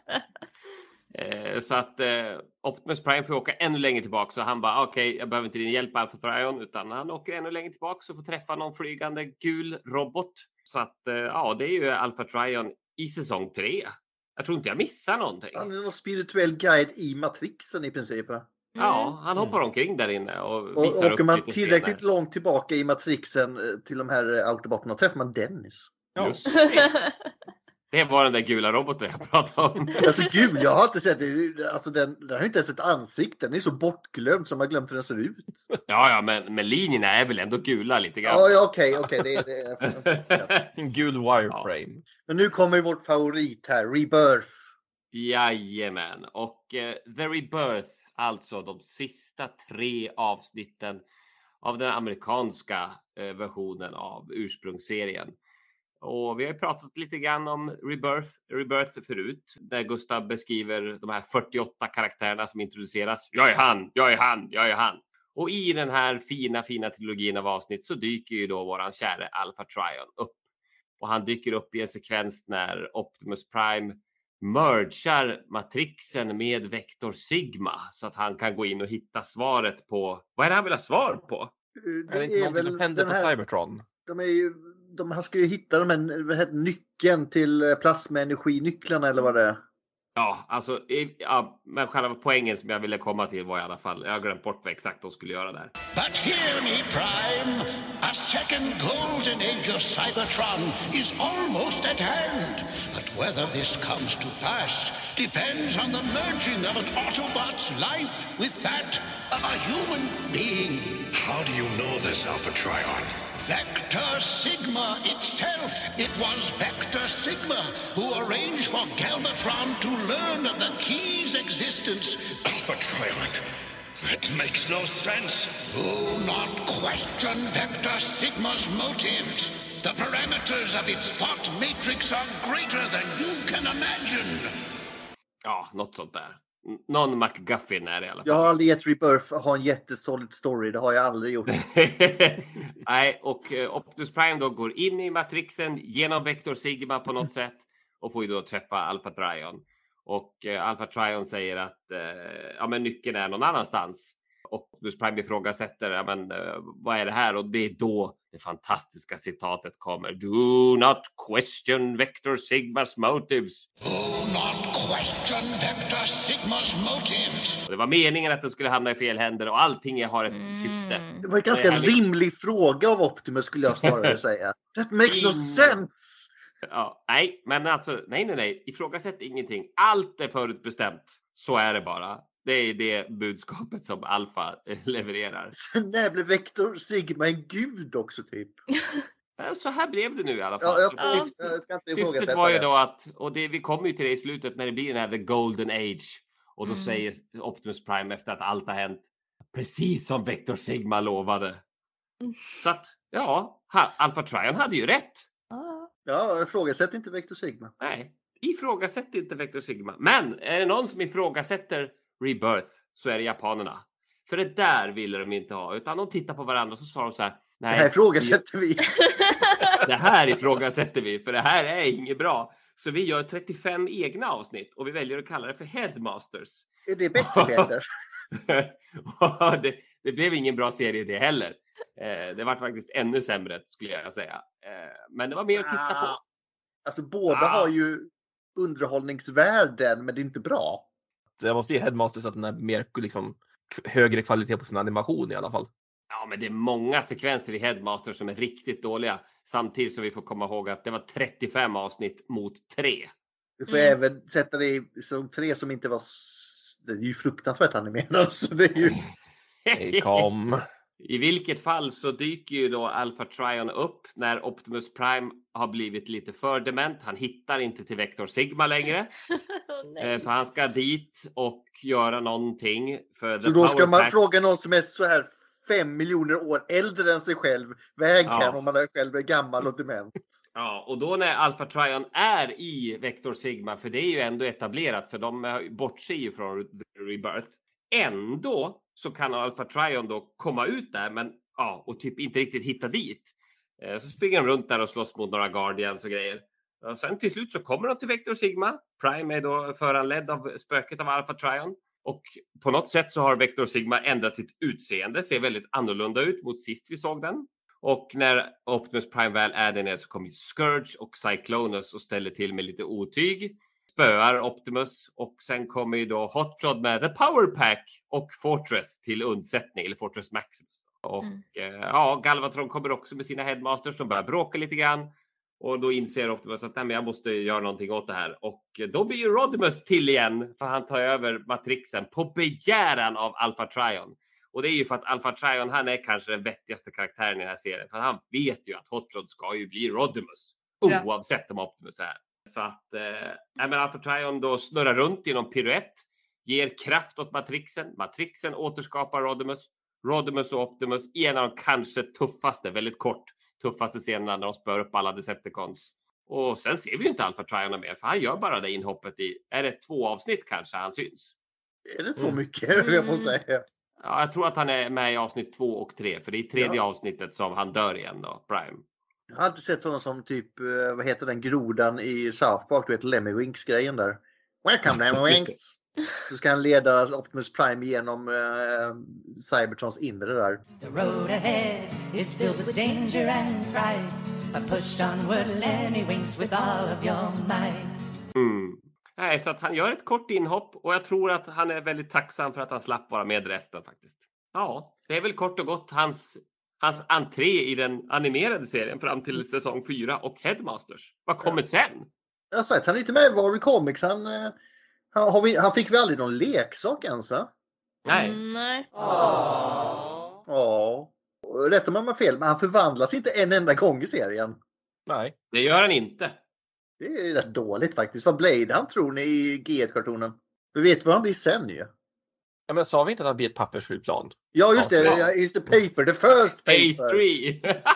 Eh, Så att eh, Optimus Prime får åka ännu längre tillbaka så han bara okej, jag behöver inte din hjälp Alpha Trion utan han åker ännu längre tillbaka och får träffa någon flygande gul robot. Så att eh, ja, det är ju Alpha Trion i säsong tre. Jag tror inte jag missar någonting. Han är någon spirituell guide i Matrixen i princip. va? Ja, han hoppar omkring där inne och Och visar åker upp man tillräckligt scener. långt tillbaka i Matrixen eh, till de här eh, autobotarna träffar man Dennis. Just *laughs* det. var den där gula roboten jag pratade om. *laughs* Alltså gud, jag har inte sett det. Alltså, den, den har ju inte ens ett ansikte. Den är så bortglömd som man glömt hur den ser ut. Ja, ja, men, men linjerna är väl ändå gula lite grann. Ja, ja okej, okej. det, det, *laughs* En gul wireframe. Men nu kommer vårt favorit här, Rebirth. Jajamän, och eh, The Rebirth, alltså de sista tre avsnitten av den amerikanska eh, versionen av ursprungsserien. Och vi har ju pratat lite grann om Rebirth, Rebirth förut, där Gustav beskriver de här 48 karaktärerna som introduceras. Jag är han, jag är han, jag är han. Och i den här fina, fina trilogin av avsnitt så dyker ju då våran käre Alpha Trion upp. Och han dyker upp i en sekvens när Optimus Prime mergar matrixen med Vector Sigma så att han kan gå in och hitta svaret på vad är det han vill ha svar på? Eh, Är det inte någonting som händer den på här, Cybertron? de är ju, de, han ska ju hitta de här, vad heter, det, nyckeln till eh, plasmaenerginycklarna eller vad det är. Ja, alltså, i- ja, men själva poängen som jag ville komma till var i alla fall, jag har glömt bort vad exakt de skulle göra där. But hear me, Prime. A second golden age of Cybertron is almost at hand. But whether this comes to pass depends on the merging of an Autobot's life with that of a human being. How do you know this, Alpha Trion? Vector Sigma itself. It was Vector Sigma who arranged for Galvatron to learn of the key's existence. Alpha Trion? That makes no sense. Do not question Vector Sigma's motives. The parameters of its thought matrix are greater than you can imagine. Ah, ja, något sånt där. Någon McGuffin är det i alla fall. Jag har aldrig gett Rebirth ha en jättesolid story. Det har jag aldrig gjort. *laughs* Nej, och eh, Optimus Prime då går in i matrixen genom Vector Sigma på något sätt och får ju då träffa Alpha Trion. Och eh, Alpha Trion säger att eh, ja, men nyckeln är någon annanstans. Optimus Prime ifrågasätter, ja, men eh, vad är det här? Och det är då det fantastiska citatet kommer. Do not question Vector Sigmas motives. Question Vector Sigma's motives. Det var meningen att den skulle hamna i fel händer och allting har ett syfte. Det var en ganska rimlig fråga av Optimus skulle jag snarare *laughs* säga. That makes no sense! Ja, nej, men alltså nej, nej, nej, ifrågasätt ingenting. Allt är förutbestämt. Så är det bara. Det är det budskapet som Alfa *laughs* levererar. När blev Vector Sigma en gud också typ? *laughs* Eh, Så här blev det nu i alla fall. Ja, jag, jag, jag ska inte Syftet var ju då att, och det, vi kommer ju till det i slutet när det blir den här the golden age. Och då Mm. säger Optimus Prime efter att allt har hänt, precis som Vector Sigma lovade. Så att, ja, ha- Alpha Trion hade ju rätt. Ja, ifrågasätt inte Vector Sigma. Nej, ifrågasätt inte Vector Sigma. Men är det någon som ifrågasätter Rebirth så är det japanerna. För det där ville de inte ha, utan de tittar på varandra och så sa de så här. Det Nej, här ifrågasätter vi. *laughs* det här ifrågasätter vi, för det här är inget bra. Så vi gör 35 egna avsnitt och vi väljer att kalla det för Headmasters. Är det bättre *laughs* Peter? *laughs* det, det blev ingen bra serie det heller. Eh, det var faktiskt ännu sämre skulle jag säga. Eh, men det var mer att titta på. Alltså båda Ah. har ju underhållningsvärden men det är inte bra. Jag måste ge Headmasters att den är mer liksom, högre kvalitet på sin animation i alla fall. Ja, men det är många sekvenser i Headmaster som är riktigt dåliga. Samtidigt som vi får komma ihåg att det var 35 avsnitt mot 3. Du får Mm. även sätta det i säsong tre som inte var... Det är ju fruktansvärt animerat. Så det är ju... *laughs* Hej kom. I vilket fall så dyker ju då Alpha Trion upp när Optimus Prime har blivit lite för dement. Han hittar inte till Vector Sigma längre. *laughs* eh, för han ska dit och göra någonting. För Så då ska man Pack- fråga någon som är så här fem miljoner år äldre än sig själv. Väg Ja. om man är själv är gammal och dement. Ja, och då när Alpha Trion är i Vector Sigma, för det är ju ändå etablerat, för de bortser ju från Re- Rebirth. Ändå så kan Alpha Trion då komma ut där, men ja, och typ inte riktigt hitta dit. Eh, Så springer de runt där och slåss mot några Guardians och grejer. Och sen till slut så kommer de till Vector Sigma. Prime är då föranledd av spöket av Alpha Trion. Och på något sätt så har Vector Sigma ändrat sitt utseende, ser väldigt annorlunda ut mot sist vi såg den. Och när Optimus Prime väl är där nere så kommer Scourge och Cyclonus och ställer till med lite otyg. Spöar Optimus och sen kommer ju då Hot Rod med The Power Pack och Fortress till undsättning, eller Fortress Maximus. Och Mm. eh, ja, Galvatron kommer också med sina headmasters som börjar bråka lite grann. Och då inser Optimus att Nej, men jag måste göra någonting åt det här. Och då blir ju Rodimus till igen för han tar över matrixen på begäran av Alpha Trion. Och det är ju för att Alpha Trion, han är kanske den vettigaste karaktären i den här serien. För han vet ju att Hot Rod ska ju bli Rodimus. Ja. Oavsett om Optimus är. Så att eh, men Alpha Trion då snurrar runt i någon piruett. Ger kraft åt matrixen. Matrixen återskapar Rodimus. Rodimus och Optimus i en av de kanske tuffaste, väldigt kort, tuffaste scenerna när de spör upp alla Decepticons. Och sen ser vi ju inte Alpha Trion mer, för han gör bara det inhoppet i, är det två avsnitt kanske han syns? Är det så Mm. mycket? höll Jag måste säga. Ja, jag tror att han är med i avsnitt två och tre, för det är i tredje Ja. avsnittet som han dör igen då, Prime. Jag har alltid sett honom som typ, eh, vad heter den grodan i South Park, du vet Lemmywinks-grejen där. Welcome Lemmywinks! *laughs* Så ska han leda Optimus Prime genom eh, Cybertrons inre där. The road ahead is filled with danger and fright. But push onward, Lemmy Winks, with all of your might. Mm. Nej, så att han gör ett kort inhopp och jag tror att han är väldigt tacksam för att han slapp vara med resten faktiskt. Ja, det är väl kort och gott hans, hans entré i den animerade serien fram till säsong 4 och Headmasters. Vad kommer sen? Jag har sagt, han är inte med i Warrior Comics. Han, eh, han, har vi, han fick väl aldrig någon leksak ens va? Nej. Mm, nej. Ja. Rätta mig om jag har fel, men han förvandlas inte en enda gång i serien. Nej. Det gör han inte. Det är rätt dåligt faktiskt. Vad Blade han tror ni i G1-kartonen? Vi vet vad han blir sen ju. Ja, men sa vi inte att han blir ett pappersflygplan? Ja just det, Ja. is the paper, the first paper. A3! *laughs* *laughs*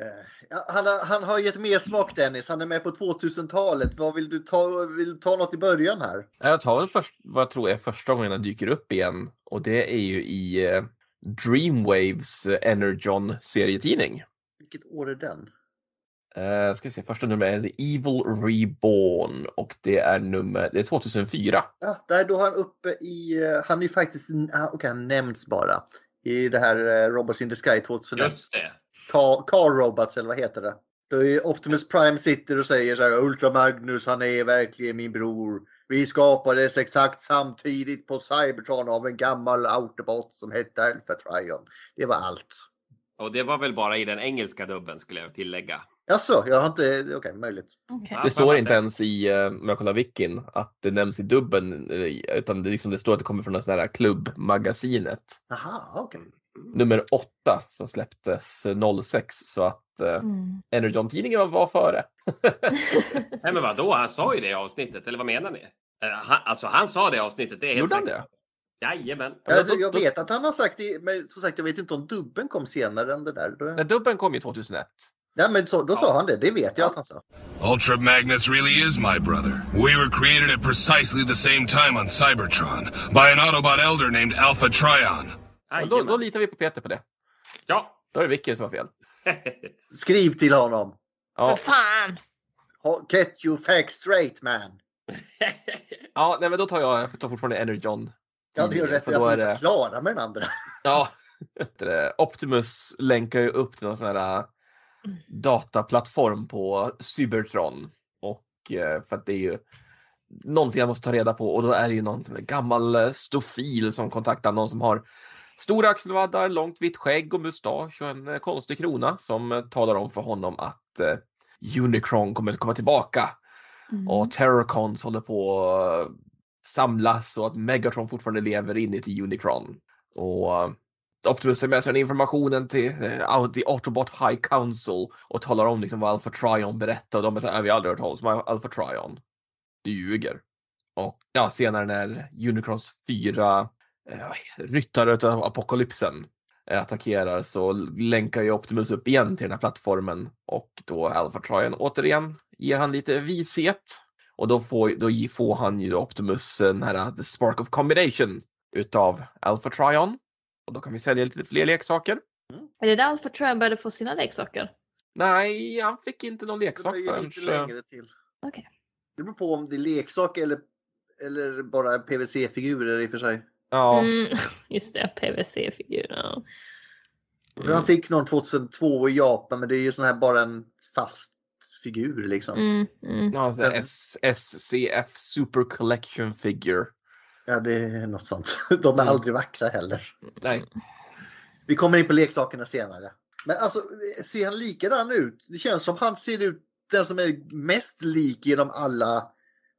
Eh, Ja, han, har, han har gett mer smak Dennis. Han är med på 2000-talet. Vad vill du ta? Vill du ta något i början här? Jag tar väl först vad jag tror är första gången han dyker upp igen och det är ju i eh, Dreamwaves eh, Energon serietidning. Vilket år är den? Uh, ska vi se, första numret är The Evil Reborn och det är nummer, det är 2004. Ja, där då han uppe i, han är ju faktiskt, ah, okej han nämns bara. I det här Robots in the Sky 2001. Just det. Car, Car Robots eller vad heter det? Då är Optimus Prime sitter och säger så här Ultra Magnus han är verkligen min bror. Vi skapades exakt samtidigt på Cybertron av en gammal Autobot som hette Alpha Trion. Det var allt. Och det var väl bara i den engelska dubben skulle jag tillägga. Jaså, jag har inte, okej okay, möjligt. Okay. Det står inte ens i, uh, om jag kollar wikin, att det nämns i dubben utan det, liksom, det står att det kommer från det sån här klubbmagasinet. Aha, okej. Okay. Nummer 8 som släpptes 06 så att uh, mm. Energon-tidningen var, före. *laughs* Nej men vadå, han sa ju det i avsnittet, eller vad menar ni? Han, alltså han sa det i avsnittet, det är helt Gjorde han det? Jajamän. Alltså, jag vet att han har sagt det, men som sagt jag vet inte om dubben kom senare än det där. Nej, dubben kom ju 2001. Ja, men så, då sa han det. Det vet jag att han sa. Ultra Magnus really is my brother. We were created at precisely the same time on Cybertron by an Autobot elder named Alpha Trion. Då, då litar vi på Peter på det. Ja. Då är det Vicky som har fel. *laughs* Skriv till honom. Ja. För fan! Get you facts straight man. *laughs* ja, nej men då tar jag, jag tar fortfarande Energon. Ja, det gör rätt. Jag är det... klara med den andra. *laughs* Ja. Optimus länkar ju upp till någon sån här dataplattform på Cybertron. Och eh, för att det är ju någonting jag måste ta reda på och då är det ju någon gammal eh, stofil som kontaktar någon som har stora axelvaddar, långt vitt skägg och mustasch och en eh, konstig krona som talar om för honom att eh, Unicron kommer att komma tillbaka. Mm. Och Terrorcons håller på att samlas och att Megatron fortfarande lever inne i Unicron. Och Optimus tar med sig den informationen till uh, The Autobot High Council och talar om liksom vad Alpha Trion berättar och de säger att vi aldrig hört talas om Alpha Trion. Du ljuger. Och ja, senare när Unicrons fyra ryttare av apokalypsen uh, attackerar så länkar ju Optimus upp igen till den här plattformen och då Alpha Trion återigen ger han lite vishet. Och då får, då får han ju Optimus den här The Spark of Combination utav Alpha Trion. Och då kan vi sälja lite fler leksaker. Mm. Är det där Alpha Trion började få sina leksaker? Nej, han fick inte någon leksak förrän. lite längre till. Okay. Det beror på om det är leksak eller, eller bara PVC-figurer i och för sig. Ja. Mm, *laughs* just det, PVC-figurer. Mm. Han fick någon 2002 i Japan men det är ju sån här bara en fast figur liksom. Mm, mm. Ja, Sen... SCF Super Collection Figure. Ja, det är något sånt. *laughs* De är mm. aldrig vackra heller. Nej. Vi kommer in på leksakerna senare. Men alltså, ser han likadan ut? Det känns som han ser ut den som är mest lik genom alla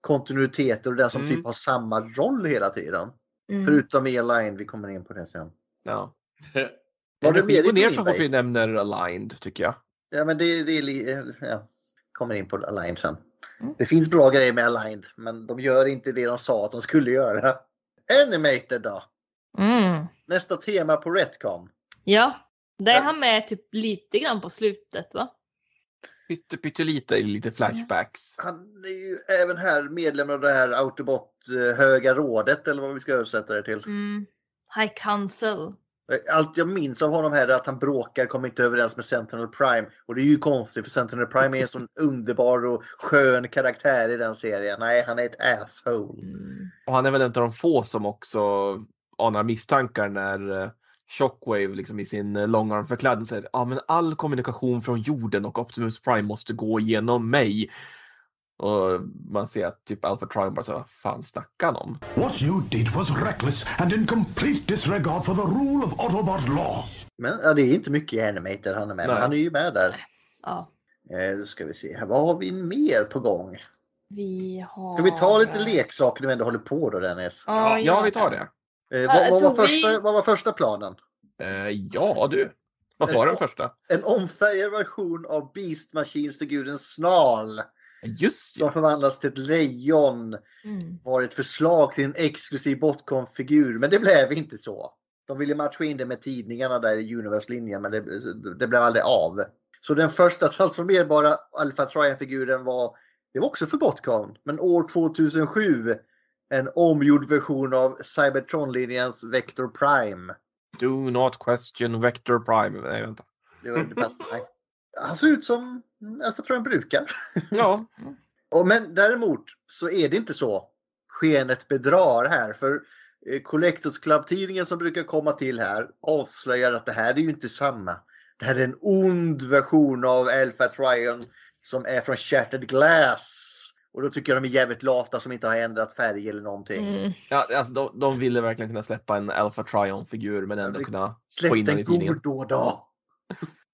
kontinuiteter och den som mm. typ har samma roll hela tiden. Mm. Förutom Align, vi kommer in på det sen. Ja. *laughs* Var det mer ner så fort vi nämner Aligned tycker jag. Ja, men det, det är... Ja. Kommer in på Align sen. Mm. Det finns bra grejer med Aligned, men de gör inte det de sa att de skulle göra. Animated då? Mm. Nästa tema på Retcon. Ja, det är han med typ lite grann på slutet va? Pytte, pyttelite i lite flashbacks. Han är ju även här medlem av det här Autobot eh, höga rådet eller vad vi ska översätta det till. Mm. High Council. Allt jag minns av honom här är att han bråkar, kommer inte överens med Sentinel Prime. Och det är ju konstigt för Sentinel Prime är en sån *laughs* underbar och skön karaktär i den serien. Nej, han är ett asshole. Mm. Och han är väl en av de få som också anar misstankar när eh, Shockwave liksom i sin eh, långarmförklädnad säger ja men all kommunikation från jorden och Optimus Prime måste gå genom mig. Och man ser att typ Alpha Trion bara så vad fan snackar han om? What you did was reckless and in complete disregard for the rule of Autobot law. Men ja, det är inte mycket i Animated han är med, Nej. men han är ju med där. Ja. Eh, då ska vi se vad har vi mer på gång? Vi har... Ska vi ta lite leksaker när vi ändå håller på då Dennis? Ja, ja vi tar det. Eh, vad, vad, var första, vad var första planen? Eh, ja du, vad var den första? En omfärgad version av Beast Machines-figuren Snarl. Just ja. Som förvandlas till ett lejon. Mm. Var ett förslag till en exklusiv Botcon-figur, men det blev inte så. De ville matcha in det med tidningarna där i Universe-linjen, men det, det blev aldrig av. Så den första transformerbara Alpha Trion-figuren var, det var också för Botcon, men år 2007 en omgjord version av Cybertron-linjens Vector Prime. Do not question Vector Prime. Nej, vänta. Det var det bästa. Han ser ut som Alpha Trion brukar. Ja. *laughs* Och men däremot så är det inte så. Skenet bedrar här för eh, Collectors Club-tidningen som brukar komma till här avslöjar att det här är ju inte samma. Det här är en ond version av Alpha Trion som är från Shattered Glass. Och då tycker jag de är jävligt lata som inte har ändrat färg eller någonting. Mm. Ja, alltså, de, de ville verkligen kunna släppa en Alpha Trion-figur men ändå kunna Släpp få in den i tidningen. god då då.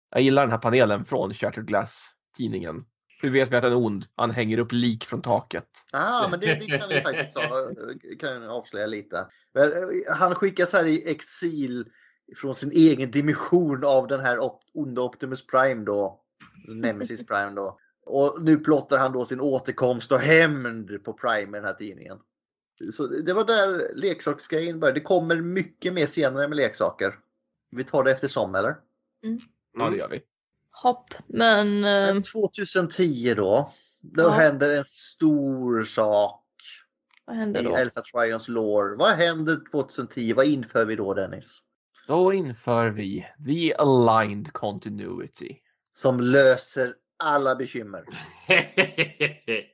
Jag gillar den här panelen från Shattered Glass-tidningen. Hur vet vi att den är ond? Han hänger upp lik från taket. Ah, men det, det kan vi faktiskt kan avslöja lite. Men, eh, Han skickas här i exil från sin egen dimension av den här op- onda Optimus Prime då. Nemesis Prime då. Och nu plottar han då sin återkomst och hämnd på Prime i den här tidningen. Så det var där leksaksgrejen började. Det kommer mycket mer senare med leksaker. Vi tar det eftersom eller? Ja, det gör vi. Hopp, men... eh, Men 2010 då. Då Ja. händer en stor sak vad händer i då? Alpha Trions lore. Vad händer 2010? Vad inför vi då Dennis? Då inför vi The Aligned Continuity Som löser alla bekymmer. *laughs*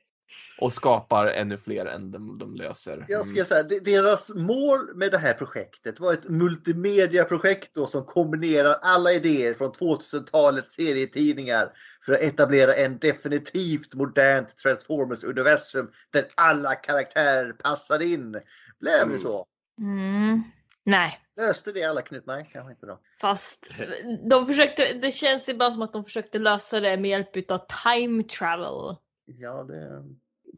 och skapar ännu fler än de, de löser. Jag Mm. ska säga, de- deras mål med det här projektet var ett multimediaprojekt då som kombinerar alla idéer från 2000-talets serietidningar för att etablera en definitivt modernt Transformers-universum där alla karaktärer passar in. Blev det Mm. så? Mm. Nej, Löste det alla knut? Nej, kanske inte då. fast de försökte, det känns ibland som att de försökte lösa det med hjälp av time travel. Ja, det...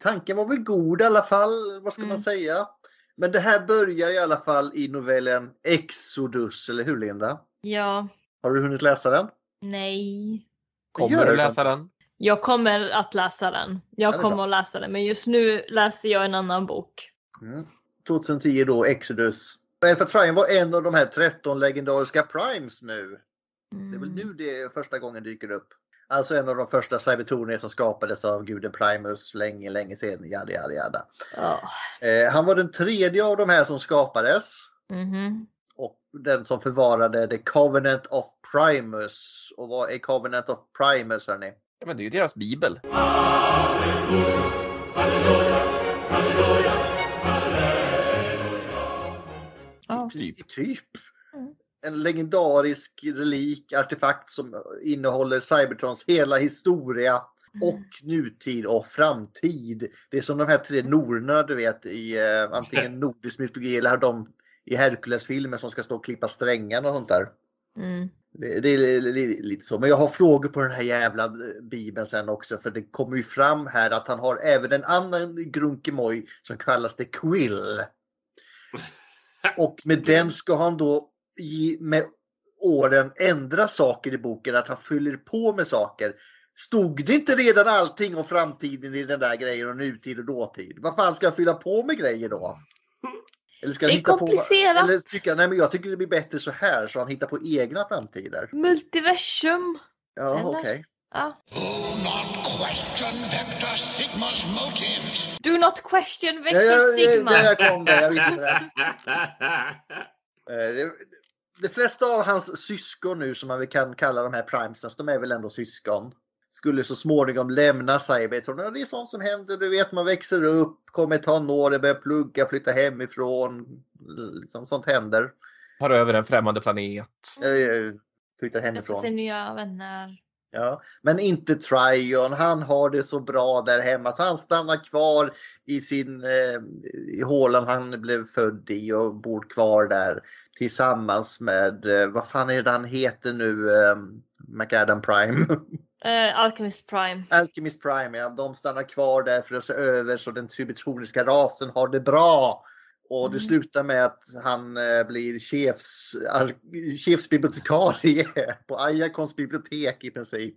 Tanken var väl god i alla fall, vad ska Mm. man säga? Men det här börjar i alla fall i novellen Exodus, eller hur Linda? Ja, Har du hunnit läsa den? nej. Kommer du läsa den? Jag kommer att läsa den. Jag är kommer bra. att läsa den, men just nu läser jag en annan bok. Mm. 2010 då, Exodus. Alpha Trion var en av de här 13 legendariska primes nu. Det är väl nu det första gången dyker upp. Alltså en av de första cybertorner som skapades av guden Primus länge, länge sedan. Jada, jada, jada. Ja. Eh, han var den tredje av de här som skapades. Mhm. och den som förvarade The Covenant of Primus. Och vad är Covenant of Primus hörni? Ja, men det är ju deras bibel. Ja. Typ. Typ. Mm. En legendarisk relik, artefakt som innehåller Cybertrons hela historia och nutid och framtid. Det är som de här tre nornerna du vet i eh, antingen nordisk mytologi eller de i Hercules-filmen som ska stå och klippa strängarna och sånt där. Mm. Det, det är li- lite så. Men jag har frågor på den här jävla bibeln sen också. För det kommer ju fram här att han har även en annan grunkemoj som kallas The Quill. Och med den ska han då i, med åren ändra saker i boken. Att han fyller på med saker. Stod det inte redan allting om framtiden i den där grejen och nutid och dåtid? Vad fan ska jag fylla på med grejer då? Eller ska Det är hitta komplicerat. På, eller tycker, nej men jag tycker det blir bättre så här så han hittar på egna framtider. Multiversum. Ja, okej. Ja. Question Vector Sigma's motives. Do not question Vector ja, ja, Sigma. där jag kom där, jag visste det. *laughs* Eh, det. De flesta av hans syskon nu som man kan kalla de här primesens, de är väl ändå syskon. Skulle så småningom lämna Cybertron. Det är sånt som händer, du vet man växer upp, kommer tonåren, börjar plugga, flytta hemifrån. Liksom, sånt händer. Tar över en främmande planet. Eh, Flyttar hemifrån. sig nya vänner. Ja, men inte Tryon. Han har det så bra där hemma så han stannar kvar i sin eh, i hålan han blev född i och bor kvar där tillsammans med eh, vad fan är det han heter nu? Eh, McAdam Prime. *laughs* Eh, Alchemist Prime. Alchemist Prime, ja. De stannar kvar där för att se över så den cybertroniska rasen har det bra. Och det Mm. slutar med att han eh, blir chefs, ar- chefsbibliotekarie *laughs* på Ayakons bibliotek i princip.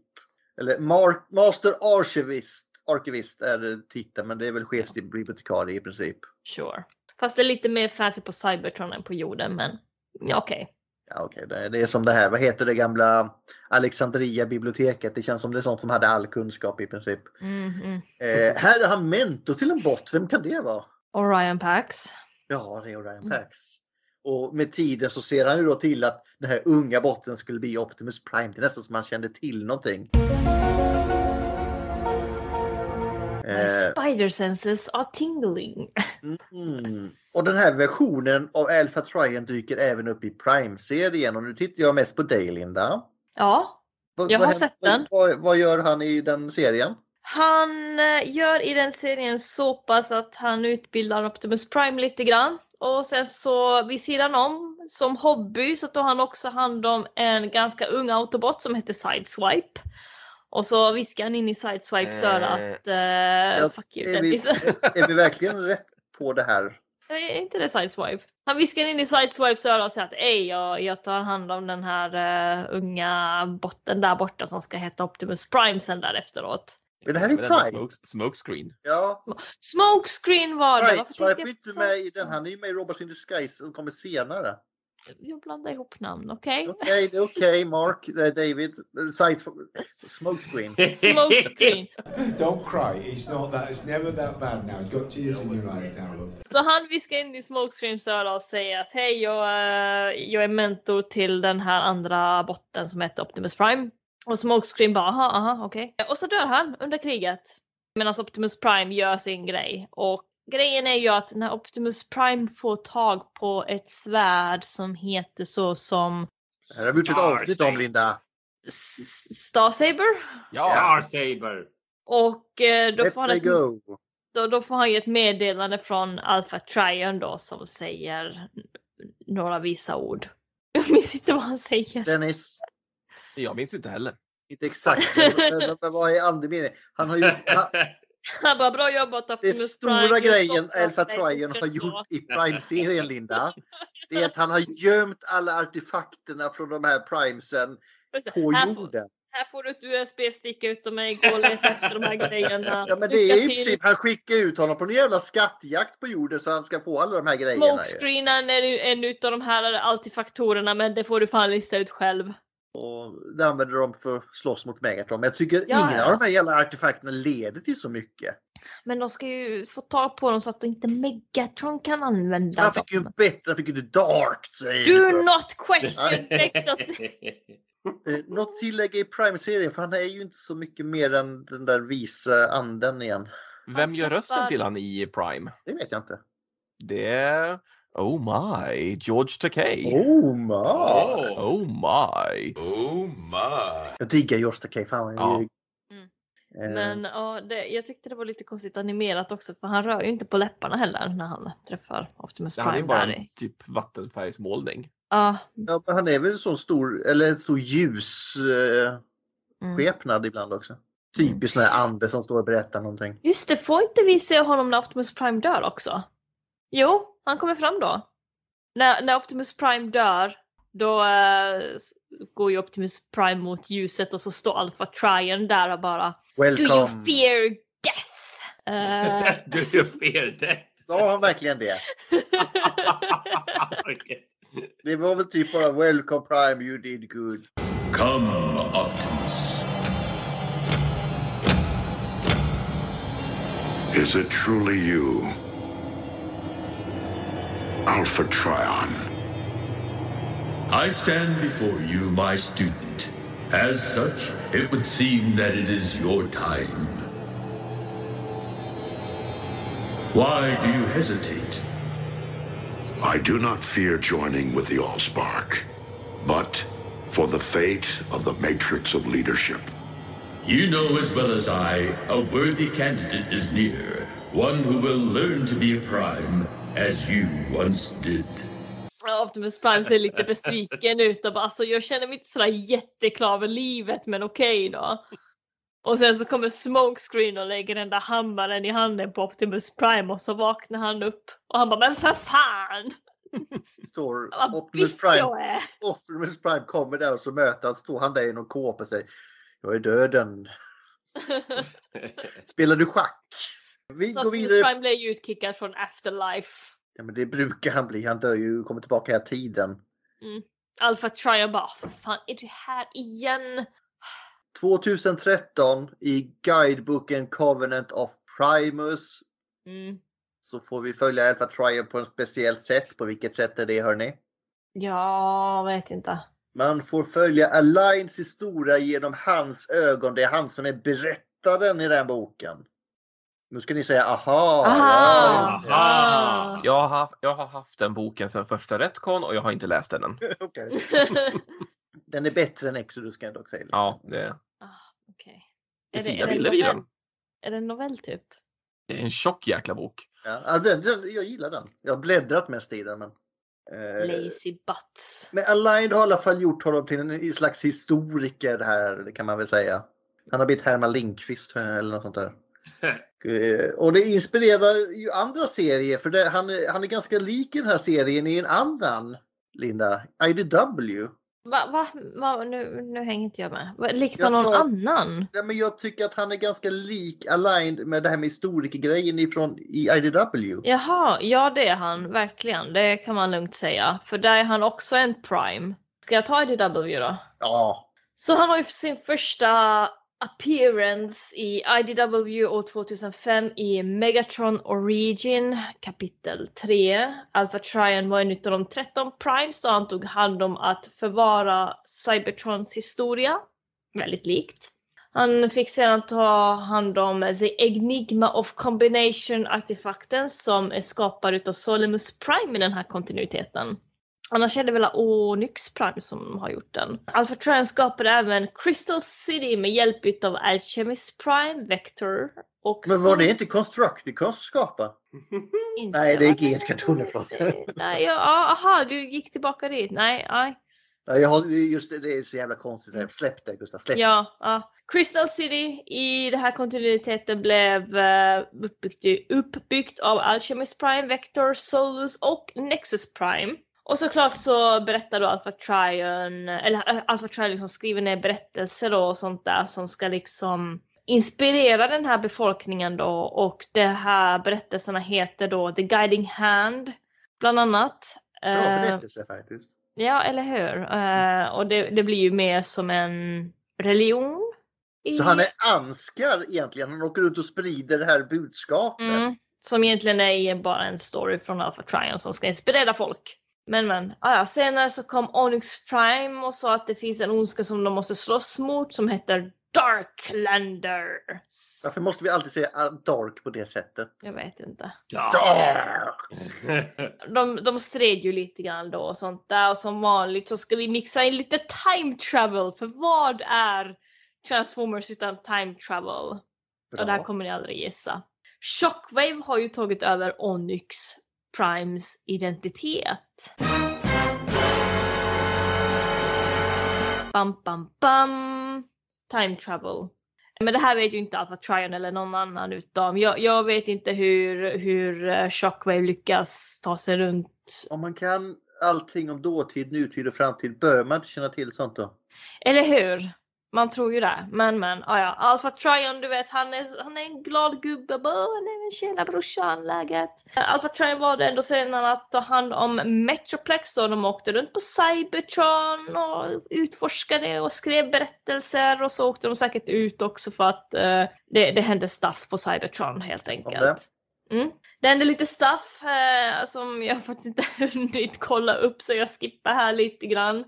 Eller Mar- Master Archivist, Arkivist är titeln, men det är väl chefsbibliotekarie i princip. Sure. Fast det är lite mer fancy på Cybertron än på jorden, men ja, okej. Ja, okej, det, det är som det här, vad heter det gamla Alexandria biblioteket? Det känns som det är sånt som hade all kunskap i princip. Mm, mm. Eh, här är han mentor till en bot, vem kan det vara? Orion Pax. Ja, det är Mm. Pax. Och med tiden så ser han ju då till att den här unga botten skulle bli Optimus Prime. Det är nästan som han kände till någonting. Eh, spider senses are tingling. mm. Och den här versionen av Alpha Trion dyker även upp i Prime-serien. Och nu tittar jag mest på dig Linda. Ja, Jag har sett den. Vad, vad gör han i den serien? Han eh, gör i den serien så pass att han utbildar Optimus Prime lite grann. Och sen så vid sidan om som hobby så tar han också hand om en ganska ung autobot som heter Sideswipe. Och så viskar han in i Sideswipes Eh, öra att uh, Ja, fuck you är, vi, *laughs* är vi verkligen rätt på det här? Är inte det Sideswipe? Han viskar in i Sideswipes öra och säger att Ej, jag, jag tar hand om den här eh, unga botten där borta som ska heta Optimus Prime sen där efteråt. Men det här är Prime. Smoke, smokescreen. Ja, Smokescreen var det! Right, Varför är jag inte på med i. Han är ju med i Robots in Disguise som kommer senare. Jag blandar ihop namn, okej? Är okej Mark, det är David. Side, smokescreen. *laughs* *laughs* Smokescreen. Don't cry. It's not that. It's never that bad now. You've got tears in your eyes now. Look. Så han viskar in i Smokescreens öra och säger att hej, jag, eh, jag är mentor till den här andra botten som heter Optimus Prime. Och Smokescreen bara aha, aha, okej. Och så dör han under kriget. Medan Optimus Prime gör sin grej. Och grejen är ju att när Optimus Prime får tag på ett svärd som heter så som Det har vi gjort ett avsnitt om Linda. Star Saber. Star Saber. Och eh, då, får Let's han say ett, go. då, då får han ju ett meddelande från Alpha Trion då som säger några visa ord. *laughs* Jag minns inte vad han säger. Dennis. Jag minns inte heller. Inte exakt, men, vad är andemeningen? Han har ju, han, *laughs* Han bara bra jobbat det Optimus stora Prime. grejen Alpha det, Trion har gjort i Prime-serien Linda. Det är att han har gömt alla artefakterna från de här Primesen det, på här, får, jorden. här får du ett USB-stick ut och mig gå och leta efter de här grejerna. *laughs* Ja men det är i princip, han skickar ut honom på en jävla skattjakt på jorden så han ska få alla de här grejerna. ju. Smokescreenen är en utav de här artefaktorerna men det får du fan lista ut själv. Och det använder de för att slåss mot Megatron. Men jag tycker Ja, ingen ja. av de här jävla artefakterna leder till så mycket. Men de ska ju få tag på dem så att inte Megatron kan använda Han fick ju dem. en bättre, han fick ju det dark. Do not question. *laughs* Eh, Något tillägg i Prime-serien för han är ju inte så mycket mer än den där visa anden igen. Vem gör satt rösten till han i Prime? Det vet jag inte. Det. Oh my, George Takei. Oh my! Oh my. Oh my. Jag diggar Josh Takei. Fan, Ja. Mm. Eh, Men ja, det, jag tyckte det var lite konstigt animerat också för han rör ju inte på läpparna heller när han träffar Optimus Det här är Prime. bara där en typ vattenfärgsmålning. Ja, ja, men han är väl en sån stor, eller en stor ljus eh, mm. skepnad ibland också. Typiskt sån här ande som står och berättar någonting. Just det, får inte vi se honom när Optimus Prime dör också? Jo, han kommer fram då. När, när Optimus Prime dör, då s- går ju Optimus Prime mot ljuset och så står Alpha Trion där och bara Do you Welcome! fear death? Eh, *laughs* Do you fear death? Sa han verkligen det? *laughs* Det var väl typ bara Welcome Prime, you did good. Come, Optimus. Is it truly you? Alpha Trion. I stand before you, my student. As such, it would seem that it is your time. Why do you hesitate? I do not fear joining with the Allspark, but for the fate of the Matrix of Leadership. You know as well as I, a worthy candidate is near. One who will learn to be a prime, as you once did. Optimus Prime ser lite besviken ut och bara alltså jag känner mig inte sådär jätteklar över livet men okej då. Och sen så kommer Smokescreen och lägger den där hammaren i handen på Optimus Prime och så vaknar han upp och han bara men för fan! Står Optimus Prime! Optimus Prime kommer där och så möter han, står han där i någon kåpa och säger Jag är döden. *laughs* Spelar du schack? Vi Så går Optimus vidare. Prime blir ju utkickad från Afterlife. Ja, men det brukar han bli. Han dör ju och kommer tillbaka hela tiden. Mm. Alpha Trion bara, fan är det här igen? 2013 i guideboken Covenant of Primus Mm. så får vi följa Alpha Trion på ett speciellt sätt. På vilket sätt är det hörni? Jag vet inte. Man får följa Alliance historia genom hans ögon. Det är han som är berättaren i den boken. Nu ska ni säga aha. Aha. Ja, just det. Ah. Jag har, haft, jag har haft den boken sedan första Retcon och jag har inte läst den än. *laughs* *laughs* Den är bättre än Exodus kan jag dock säga. Ja, det, Okej. det Är det, fina är det en bilder i den. Är det en novell typ? Det är en tjock jäkla bok. Ja, den, den, jag gillar den. Jag har bläddrat mest i den. Men, eh, Lazy butts. men Aligned har i alla fall gjort honom till en slags historiker här, kan man väl säga. Han har blivit Herman Lindqvist eh, eller något sånt där. *laughs* Eh, Och det inspirerar ju andra serier för det, han, är, han är ganska lik i den här serien i en annan, Linda, IDW. Va, va, va, nu, nu hänger inte jag med. Jag någon sa- annan? Ja, men jag tycker att han är ganska lik Aligned med det här med historikergrejen ifrån i IDW. Jaha, ja det är han verkligen. Det kan man lugnt säga. För där är han också en prime. Ska jag ta IDW då? Ja. Så han har ju sin första appearance i IDW år 2005 i Megatron Origin kapitel 3. Alpha Trion var en av de 13 primes då han tog hand om att förvara Cybertrons historia. Väldigt likt. Han fick sedan ta hand om The Enigma of Combination artefakten som är skapad utav Solimus Prime i den här kontinuiteten. Annars är det väl Onyx Prime som har gjort den. Alpha Trion skapade även Crystal City med hjälp utav Alchemist Prime, Vector och... Men var det inte Constructicons skapa? *laughs* Inte, Nej, det är va? G-kartoner, förlåt. Nej, ja, aha, du gick tillbaka dit. Nej, nej. Nej, jag har, just det, det är så jävla konstigt. Släpp det Gustav, släpp Ja, ja. Crystal City i den här kontinuiteten blev uh, uppbyggt, uppbyggt av Alchemist Prime, Vector, Solus och Nexus Prime. Och såklart så berättar då Alpha Trion, eller äh, Alpha Trion liksom skriver ner berättelser då och sånt där som ska liksom inspirera den här befolkningen då och de här berättelserna heter då The Guiding Hand bland annat. Bra Eh, berättelse faktiskt. Ja, eller hur? Eh, och det, det blir ju mer som en religion. Så han är anskar egentligen. Han åker ut och sprider det här budskapet. Mm, som egentligen är bara en story från Alpha Trion som ska inspirera folk. Men men, ah, ja, senare så kom Onyx Prime och sa att det finns en ondska som de måste slåss mot som heter Darklanders. Varför måste vi alltid säga ah, dark på det sättet? Jag vet inte. Dark! *laughs* De, de stred ju lite grann då och sånt där och som vanligt så ska vi mixa in lite time travel för vad är Transformers utan time travel? Och det här kommer ni aldrig gissa. Shockwave har ju tagit över Onyx Primes identitet. Bam, bam, bam. Time travel. Men det här vet ju inte Alpha Trion eller någon annan utom. Jag, jag vet inte hur, hur eh, Shockwave lyckas ta sig runt. Om man kan allting om dåtid, nutid och framtid bör man inte känna till sånt då? Eller hur? Man tror ju det. Men men, ah, ja. Alpha Trion, du vet, han är, han är en glad gubbe. Bara, nej tjena brorsan, läget? Alpha Trion var det ändå sedan att ta hand om Metroplex då. De åkte runt på Cybertron och utforskade och skrev berättelser och så åkte de säkert ut också för att eh, det, det hände stuff på Cybertron helt enkelt. Mm. Det hände lite stuff eh, som jag *laughs* faktiskt inte hunnit kolla upp så jag skippar här lite grann.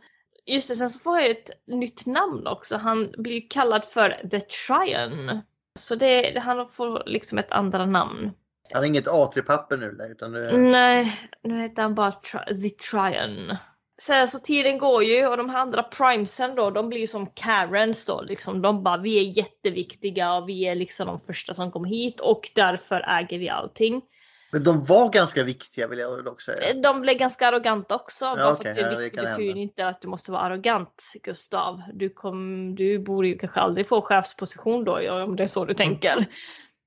Just det, sen så får jag ett nytt namn också. Han blir kallad för The Tryon. Så det, han får liksom ett andra namn. Han har inget A3-papper nu längre, utan nu... Nej, nu heter han bara The Tryon. Sen så tiden går ju och de här andra primesen då, de blir ju som Karens då liksom. De bara, vi är jätteviktiga och vi är liksom de första som kom hit och därför äger vi allting. Men de var ganska viktiga vill jag dock säga. De blev ganska arroganta också. Ja, bara okej, för att det ja, är det viktigt kan betyder inte att du måste vara arrogant, Gustav. Du, kom, du borde ju kanske aldrig få chefsposition då, ja, om det är så du tänker.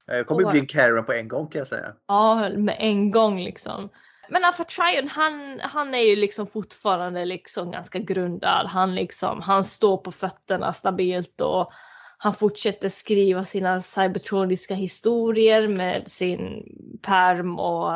Jag kommer Och- bli en Karen på en gång kan jag säga. Ja, med en gång liksom. Men Alpha Trion, han, han är ju liksom fortfarande liksom ganska grundad. Han, liksom, han står på fötterna stabilt och han fortsätter skriva sina cybertroniska historier med sin perm och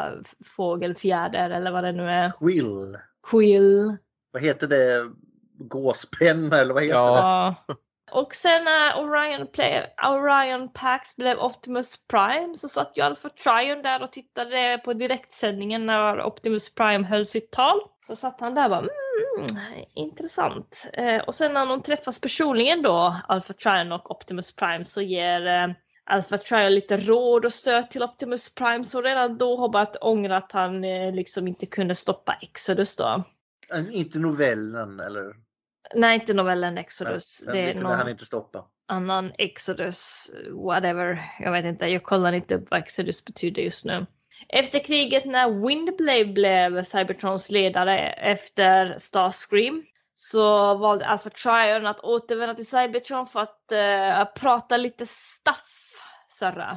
fågelfjäder eller vad det nu är. Quill. Quill. vad heter det? Gåspenna eller vad heter det? Och sen när Orion, Play, Orion Pax blev Optimus Prime så satt ju Alpha Trion där och tittade på direktsändningen när Optimus Prime höll sitt tal. Så satt han där och bara mm, intressant. Eh, och sen när de träffas personligen då, Alpha Trion och Optimus Prime, så ger eh, Alpha Trion lite råd och stöd till Optimus Prime så redan då har börjat ångra att han eh, liksom inte kunde stoppa Exodus då. Inte novellen eller? Nej, inte novellen Exodus. Men det är kunde någon han inte stoppa. annan Exodus, whatever. Jag vet inte, jag kollar inte upp vad Exodus betyder just nu. Efter kriget när Windblade blev Cybertrons ledare efter Starscream så valde Alpha Trion att återvända till Cybertron för att eh, prata lite stuff. Sarah.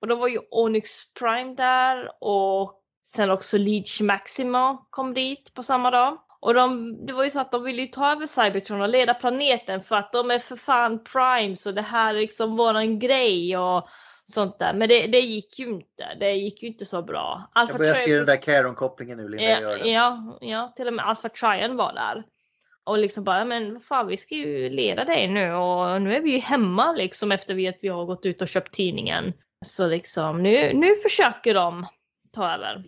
Och då var ju Onyx Prime där och sen också Leech Maximo kom dit på samma dag. Och de, det var ju så att de ville ju ta över Cybertron och leda planeten för att de är för fan Prime så det här är liksom våran grej och sånt där. Men det, det gick ju inte. Det gick ju inte så bra. Alpha Jag börjar Trion- se den där Caron-kopplingen nu Linda. Ja, ja, ja, till och med Alpha Trion var där. Och liksom bara, men vad fan vi ska ju leda dig nu och nu är vi ju hemma liksom efter att vi har gått ut och köpt tidningen. Så liksom nu, nu försöker de ta över.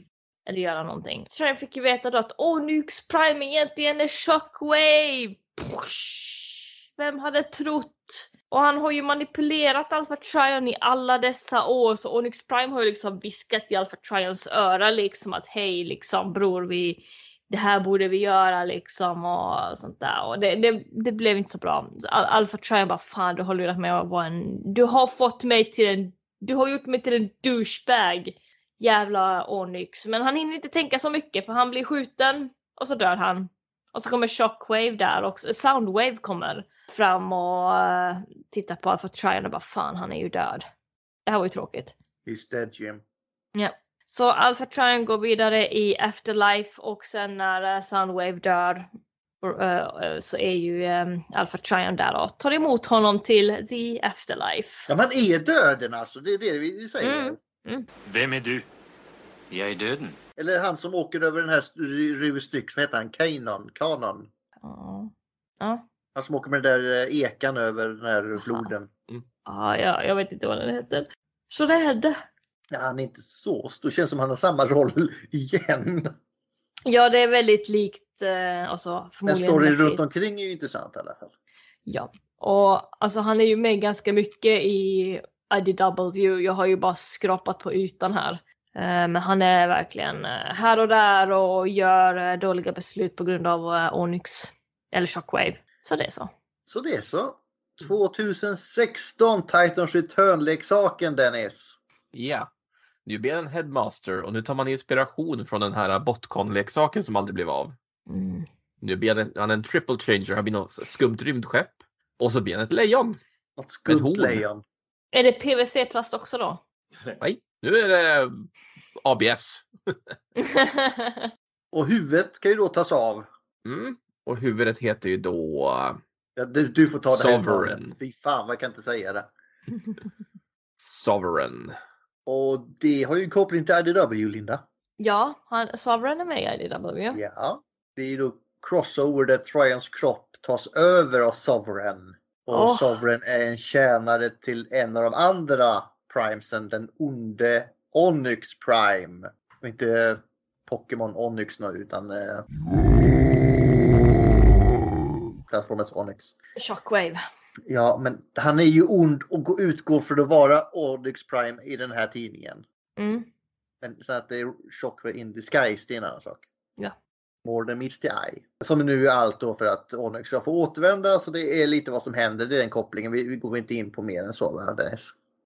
Eller göra någonting. Trion fick ju veta då att Onyx Prime egentligen är Shockwave! Push! Vem hade trott? Och han har ju manipulerat Alpha Trion i alla dessa år så Onyx Prime har ju liksom viskat i Alpha Trions öra liksom att hej liksom bror vi det här borde vi göra liksom och sånt där och det, det, det blev inte så bra. Så Al- Alpha Trion bara fan du har lurat mig att vara en, du har fått mig till en, du har gjort mig till en douchebag. Jävla Onyx. Men han hinner inte tänka så mycket för han blir skjuten och så dör han. Och så kommer Shockwave där också, Soundwave kommer fram och uh, tittar på Alpha Trion och bara fan han är ju död. Det här var ju tråkigt. He's dead Jim. Ja. Så Alpha Trion går vidare i Afterlife och sen när eh, Soundwave dör eh, eh, så är ju um, Alpha Trion där och tar emot honom till The Afterlife. Ja, man är döden alltså. Det är det vi säger. Mm. Vem är du? Jag är döden. Eller han som åker över den här River Styx, vad heter han? Kanon? Kanon? Ja. Ja. Han som åker med den där eh, ekan över den här floden. Ah, ja, jag vet inte vad den heter. Så rädd. Ja, han är inte så stor. Känns som han har samma roll *laughs* igen. Ja, det är väldigt likt. Eh, alltså, Men förmodligen storyn väldigt- runt omkring är ju intressant i alla fall. Ja, och alltså han är ju med ganska mycket i IDW. Jag har ju bara skrapat på ytan här. Eh, Men han är verkligen eh, här och där och gör eh, dåliga beslut på grund av Onyx. Eller Shockwave. Så det är så. Så det är så. 2016 Titans Return-leksaken Dennis. Ja. Nu blir han en headmaster och nu tar man inspiration från den här Botcon-leksaken som aldrig blev av. Mm. Nu blir han en, han en triple changer, han blir något skumt rymdskepp. Och så blir han ett lejon. Något skumt lejon. Är det PVC-plast också då? *laughs* Nej, nu är det ABS. *laughs* Och huvudet ska ju då tas av. Mm. Och huvudet heter ju då... Ja, du, du får ta det här. Sovereign. Fy fan vad jag kan inte säga det. *laughs* Sovereign. Och det har ju koppling till IDW Linda. ja, han, Sovereign är med i IDW. Ja. Det är ju då crossover där Trions kropp tas över av Sovereign. Och Åh. Sovereign är en tjänare till en av de andra primesen, den onde Onyx Prime. Och inte Pokémon Onyx nu utan eh, Transformers Onyx. Shockwave. Ja, men han är ju ond och går- utgår för att vara Onyx Prime i den här tidningen. Mm. Men så att det är Shockwave in disguise, det är en annan sak. Ja. More than meets the eye. Som nu är allt då för att Onyx ska få återvända, så det är lite vad som händer. Det är den kopplingen. Vi, vi går inte in på mer än så, va?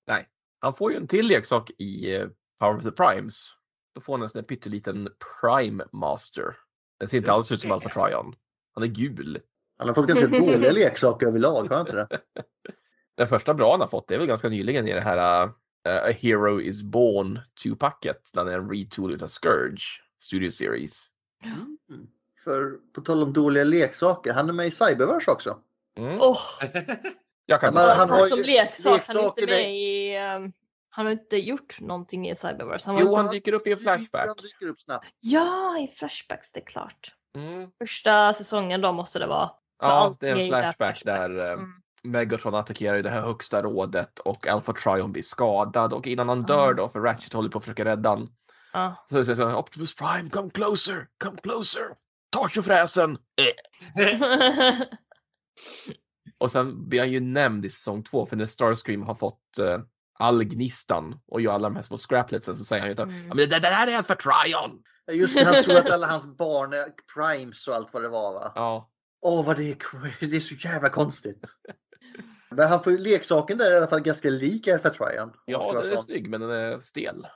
Nej, han får ju en till leksak i eh, Power of the Primes. Då får han en sån där pytteliten Prime Master. Den ser inte Just alls ut som. Alpha Trion. Han är gul. Han har fått ganska dåliga *laughs* leksaker överlag, har han inte det? *laughs* Den första bra han har fått det är väl ganska nyligen i det här eh, A Hero is Born 2-packet. Den är en retool utav Scourge Studio Series. För på tal om dåliga leksaker, han är med i Cyberverse också. Mm. Åh, *laughs* Jag kan han säga. har som ju- leksak. Han är inte med i... ehm, han har inte gjort någonting i Cyberverse. Han Jo, inte- han dyker upp i en flashback. Han dyker upp snabbt. Ja, i flashbacks, det är klart. Mm. Första säsongen då måste det vara. Ja, det är en där flashback där flashbacks. eh, Mm. Megatron attackerar ju det här högsta rådet och Alpha Trion blir skadad och innan han dör då, för Ratchet håller på att försöka rädda honom, Ja. så säger han Optimus Prime, come closer, come closer, ta tjofräsen! Eh. *laughs* Och sen blir han ju nämnd i säsong två för när Starscream har fått uh, algnistan och gör alla de här små scrapletsen så säger han ju att Mm. det, det där är Alpha Trion! Just det, han tror att alla hans barn är primes och allt vad det var va? Ja, Åh vad det är, det är så jävla konstigt. Men han får ju leksaken där är i alla fall ganska lik Alpha ska ja den är snygg men den är stel.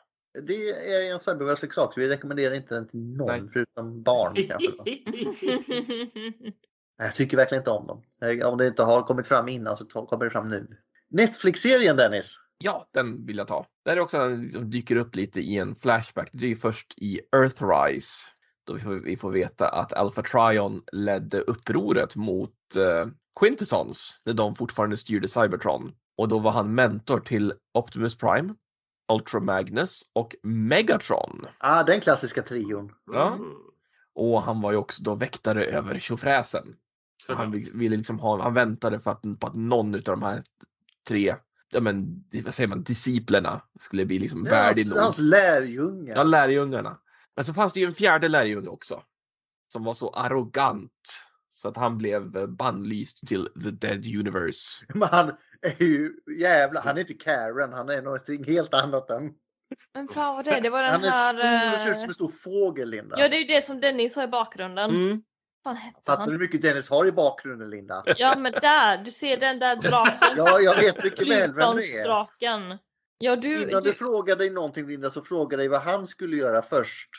Det är en cyberverse-leksak så vi rekommenderar inte den till någon förutom barn kanske. *laughs* Nej, Jag tycker verkligen inte om dem. Eh, Om det inte har kommit fram innan så kommer det fram nu. Netflix-serien Dennis. Ja, den vill jag ta. Där är också en som dyker upp lite i en flashback. Det är ju först i Earthrise då vi får, vi får veta att Alpha Trion ledde upproret mot uh, Quintessons när de fortfarande styrde Cybertron. Och då var han mentor till Optimus Prime, Ultra Magnus och Megatron. Ah, den klassiska trion. Ja. Och han var ju också då väktare över tjofräsen. Så han vill- ville liksom ha, han väntade för att, på att någon av de här tre, ja men vad säger man, disciplerna skulle bli liksom värdig hans, nog. hans lärjunge. Ja, lärjungarna. Men så fanns det ju en fjärde lärjunge också. Som var så arrogant. Så att han blev eh, bannlyst till the dead universe. *laughs* Men han är ju jävla, han är inte Karen, han är något helt annat än. Men vad var det? Det var den Han är här... stor och ser ut som en stor fågel Linda. Ja, det är ju det som Dennis har i bakgrunden. Mm. Hette Fattar du han? hur mycket Dennis har i bakgrunden Linda? *laughs* Ja, men där. Du ser den där *laughs* draken. Ja, jag vet mycket väl vem det är. Ja, du... Innan du du frågade dig någonting Linda så frågade dig vad han skulle göra först.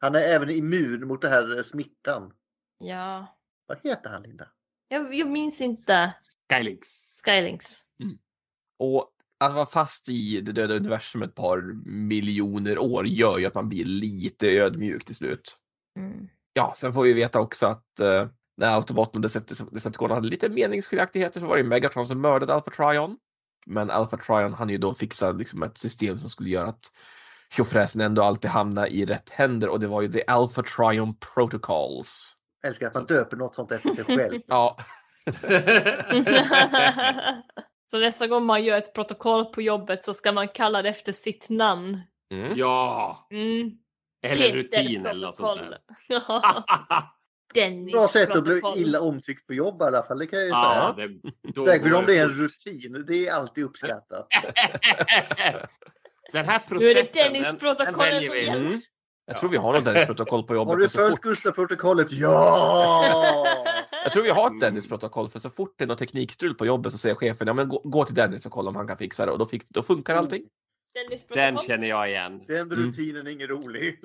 Han är även immun mot det här eh, smittan. ja. Vad heter han Linda? Jag, jag minns inte. Skylinks. Skylinks. Och att vara fast i det döda universum ett par miljoner år gör ju att man blir lite ödmjuk till slut. Mm. Ja, sen får vi veta också att eh, när Autobot och Deceptic- Decepticon hade lite meningsskiljaktigheter så var det Megatron som mördade Alpha Trion. Men Alpha Trion han ju då fixa liksom ett system som skulle göra att tjofräsen ändå alltid hamnar i rätt händer och det var ju The Alpha Trion Protocols. Älskar att man döper något sånt efter sig själv. *laughs* Ja, *laughs* så nästa gång man gör ett protokoll på jobbet så ska man kalla det efter sitt namn. mm. Ja, Mm. eller Peter rutin eller något sånt protokoll. där. *laughs* Dennis Bra sätt att bli illa omtyckt på jobb i alla fall, det kan jag ju Ja, säga. det, Särskilt om det är en rutin, det är alltid uppskattat. Den här Nu är det processen, den, den Dennis-protokollen väljer som gäller. Mm. Jag tror vi har något Dennis-protokoll på jobbet. Har du följt fort, Gustav-protokollet? Ja! jag tror vi har ett Dennis-protokoll för så fort det är något teknikstrul på jobbet så säger chefen ja, men gå, gå till Dennis och kolla om han kan fixa det och då, fick, då funkar allting. Dennis Den känner jag igen. Den Mm. rutinen är ingen rolig. *laughs*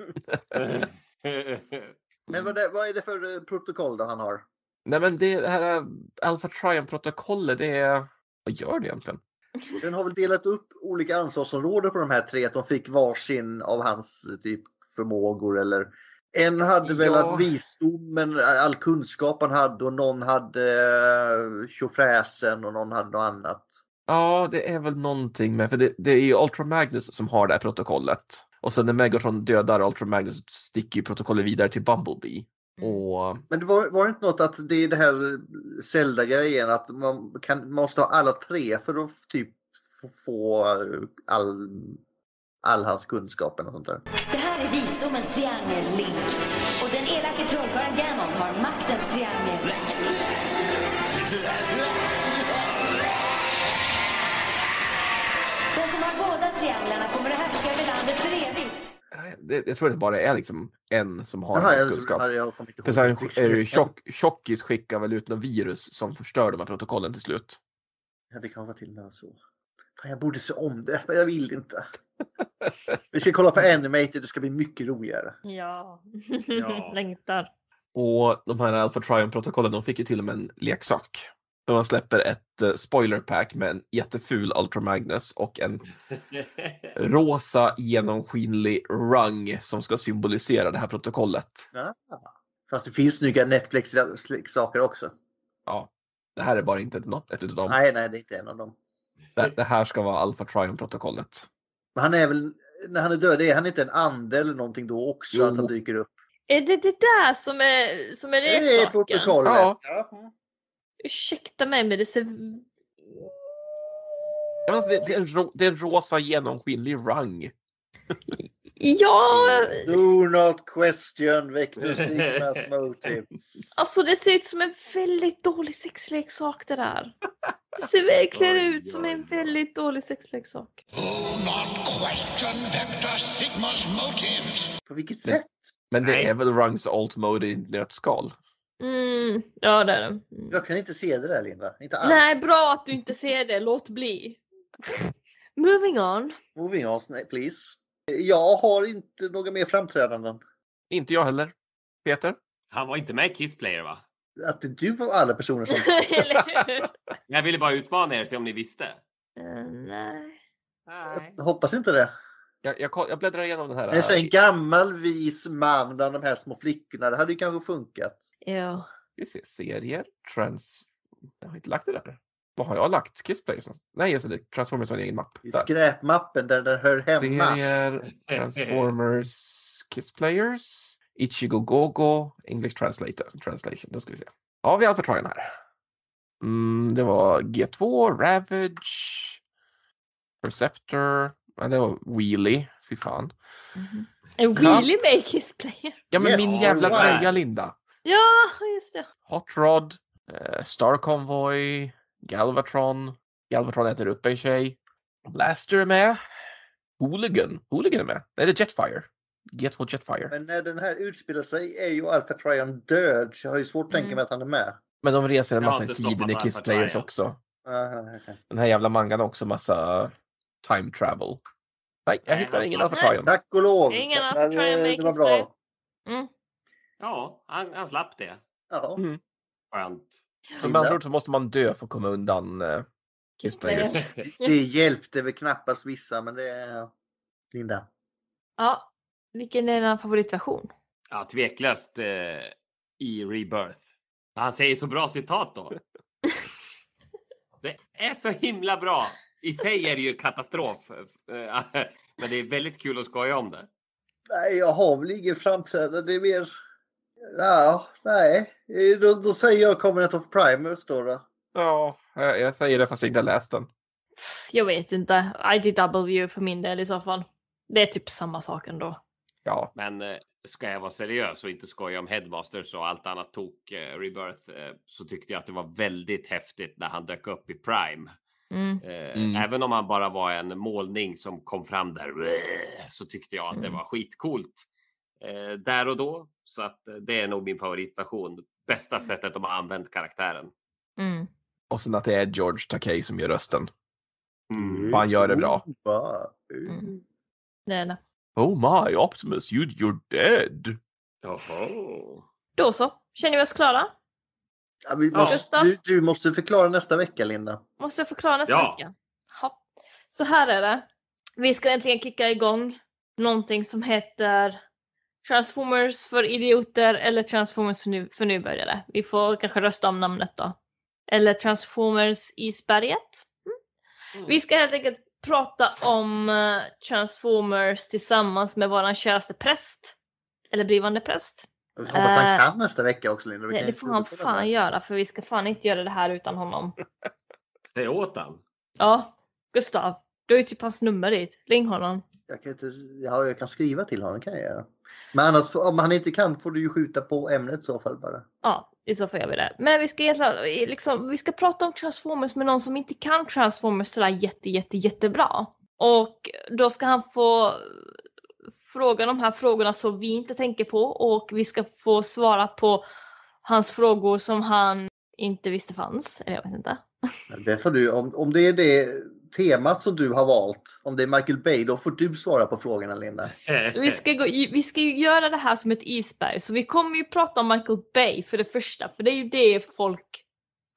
Men vad, det, vad är det för eh, protokoll då han har? Nej men det här äh, Alpha Trion-protokollet det är... Vad gör det egentligen? Den har väl delat upp olika ansvarsområden på de här tre, att de fick varsin av hans eh, typ förmågor eller en hade väl Ja. att visdomen, all kunskap han hade och någon hade eh, tjofräsen och någon hade något annat. Ja, det är väl någonting med, för det, det är ju Ultra Magnus som har det här protokollet. Och sen när Megatron dödar Ultra Magnus sticker ju protokollet vidare till Bumblebee. Och Men det var, var det inte något att det är det här Zelda-grejen att man kan, måste ha alla tre för att typ få- all, all hans kunskap eller sånt där. Visdomens triangel, Link. Och den elake trollkarlen Ganon har maktens triangel. Den som har båda trianglarna kommer att härska över landet för evigt. det, jag tror det bara är liksom en som har jag, kunskap. För sen är det ju tjock, Tjockis skickar väl ut något virus som förstör de här protokollen till slut. Ja, det kan vara till och med så. Fan, jag borde se om det, men jag vill inte. Vi ska kolla på Animated, det ska bli mycket roligare. Ja. Ja. *laughs* Längtar. Och de här Alpha Trion-protokollen de fick ju till och med en leksak. Man släpper ett eh, spoiler pack med en jätteful Ultra Magnus och en *laughs* rosa genomskinlig rung som ska symbolisera det här protokollet. Ja. Fast det finns snygga Netflix-leksaker också. Ja, det här är bara inte något, ett utav dem. Nej, nej, det är inte en av dem. Det, det här ska vara Alpha Trion-protokollet. Men han är väl, när han är död, är han inte en ande eller någonting då också Jo. att han dyker upp? Är det det där som är, som är Det är leksaken? protokollet. Ja. Ja. Mm. Ursäkta mig men det ser... Alltså, det, det, är en ro, det är en rosa genomskinlig rang. *laughs* Ja, Do not question Vector Sigmas *laughs* motives. alltså det ser ut som en väldigt dålig sexleksak det där. Det ser verkligen ut som en väldigt dålig sexleksak. Question Vector Sigma's motives. På vilket sätt? Men det Nej. är väl rungs alt mode i nötskal. Mm, ja det är det. Mm. Jag kan inte se det där Linda. Inte alls. Nej, bra att du inte ser det. Låt bli. *laughs* Moving on. Moving on please. Jag har inte några mer framträdanden. Inte jag heller. Peter? Han var inte med i Kiss Player va? Att det du var alla personer som... *laughs* *laughs* Jag ville bara utmana er, se om ni visste. Eh, nej. Jag hoppas inte det. Jag, jag, jag bläddrar igenom den här. Det är så en gammal vis man bland de här små flickorna. Det hade ju kanske funkat. Ja. Vi ser serier, trans... Jag har inte lagt det där. Vad har jag lagt? Kissplayers? Nej, just det. Transformers har en egen mapp. I Där. skräpmappen där den hör hemma. Serier, *laughs* Transformers, Kissplayers, Ichigo Gogo, English Translator, Translation. Då ska vi se. Ja, vi har Alpha Trion här. Mm, det var G2, Ravage, Perceptor, ja, det var Wheelie. Fy fan. En wheelie med i Kiss Player. Ja, men Yes, min jävla tröja, Linda. Ja, just det. Hot Rod, eh, Star Convoy, Galvatron. Galvatron äter upp en tjej. Blaster är med. Hooligan. Hooligan är med. Nej, det är Jetfire. G2 Jetfire. Men när den här utspelar sig är ju Alpha Trion död. Så jag har ju svårt att tänka Mm. mig att han är med. Men de reser en massa i tiden i Kiss Players Trion. också. Aha, okej. Den här jävla mangan har också massa time travel. Nej, jag hittar han ingen Alpha Trion. Tack och lov. Ingen Det- Alpha Trion i det var bra. Mm. Ja, han, han slapp det. Ja. Mm. Skönt. Så med andra ord så måste man dö för att komma undan eh, Kiss Players. *laughs* Det hjälpte väl knappast vissa, men det är... Linda. Ja. Vilken är din favoritversion? Ja, tveklöst eh, i Rebirth. Han säger så bra citat då. *laughs* Det är så himla bra. I sig är det ju katastrof. eh, *laughs* Men det är väldigt kul att skoja om det. Nej, jag har väl ingen framträdande. Det är mer... Ja, nej. Då, då säger jag Covenant of Primers då. då. Ja, jag, jag säger det fast jag inte har läst den. Jag vet inte. IDW för min del i så fall. Det är typ samma sak ändå. Ja, Men eh, ska jag vara seriös och inte skoja om Headmasters och allt annat tok eh, Rebirth eh, så tyckte jag att det var väldigt häftigt när han dök upp i Prime. Mm. Eh, Mm. Även om han bara var en målning som kom fram där så tyckte jag att det Mm. var skitcoolt eh, där och då. Så att eh, det är nog min favoritversion. Bästa sättet de har använt karaktären. Mm. och sen att det är George Takei som gör rösten. Mm. Han gör det bra. Mm. Det är det. Oh my Optimus, you, you're dead. Jaha. Då så. Känner vi oss klara? Ja, vi Ja. måste, Gustav? du, du måste förklara nästa vecka, Linda. Måste jag förklara nästa Ja. vecka? Ja. Så här är det. Vi ska äntligen kicka igång någonting som heter Transformers för idioter eller Transformers för, nu, för nybörjare. Vi får kanske rösta om namnet då. Eller Transformers Isberget. Mm. Vi ska helt enkelt prata om eh, Transformers tillsammans med våran käraste präst. Eller blivande präst. Jag hoppas han Eh, kan nästa vecka också, Linda. Vi Det, det får han fan det. göra för vi ska fan inte göra det här utan honom. *laughs* Säg åt han. Ja, Gustav. Du har ju typ hans nummer dit. Ring honom. Jag kan, inte, ja, jag kan skriva till honom, kan jag göra. Men annars, om han inte kan får du ju skjuta på ämnet i så fall bara. Ja, i så fall gör vi det. Men vi ska egentligen, liksom, vi ska prata om Transformers med någon som inte kan Transformers sådär jätte, jätte, jättebra. Och då ska han få fråga de här frågorna som vi inte tänker på och vi ska få svara på hans frågor som han inte visste fanns. Eller jag vet inte. Det får du, om, om det är det temat som du har valt, om det är Michael Bay, då får du svara på frågorna Linda. *laughs* Så vi ska, gå, vi ska ju göra det här som ett isberg. Så vi kommer ju prata om Michael Bay för det första. För det är ju det folk,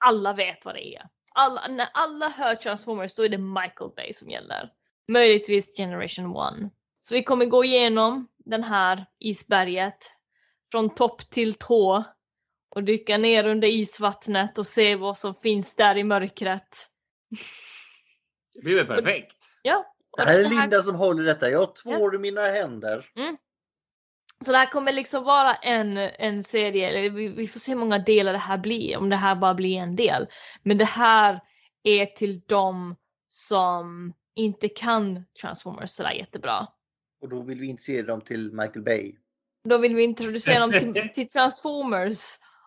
alla vet vad det är. Alla, när alla hör Transformers då är det Michael Bay som gäller. Möjligtvis Generation 1. Så vi kommer gå igenom den här isberget från topp till tå och dyka ner under isvattnet och se vad som finns där i mörkret. Det blir väl perfekt. Ja. Det här är Linda som håller detta. Jag tvår i mina händer. Så det här kommer liksom vara en, en serie, eller vi, vi får se hur många delar det här blir, om det här bara blir en del. Men det här är till de som inte kan Transformers sådär jättebra. Och då vill vi inte se dem till Michael Bay. Då vill vi introducera dem till, *laughs* till Transformers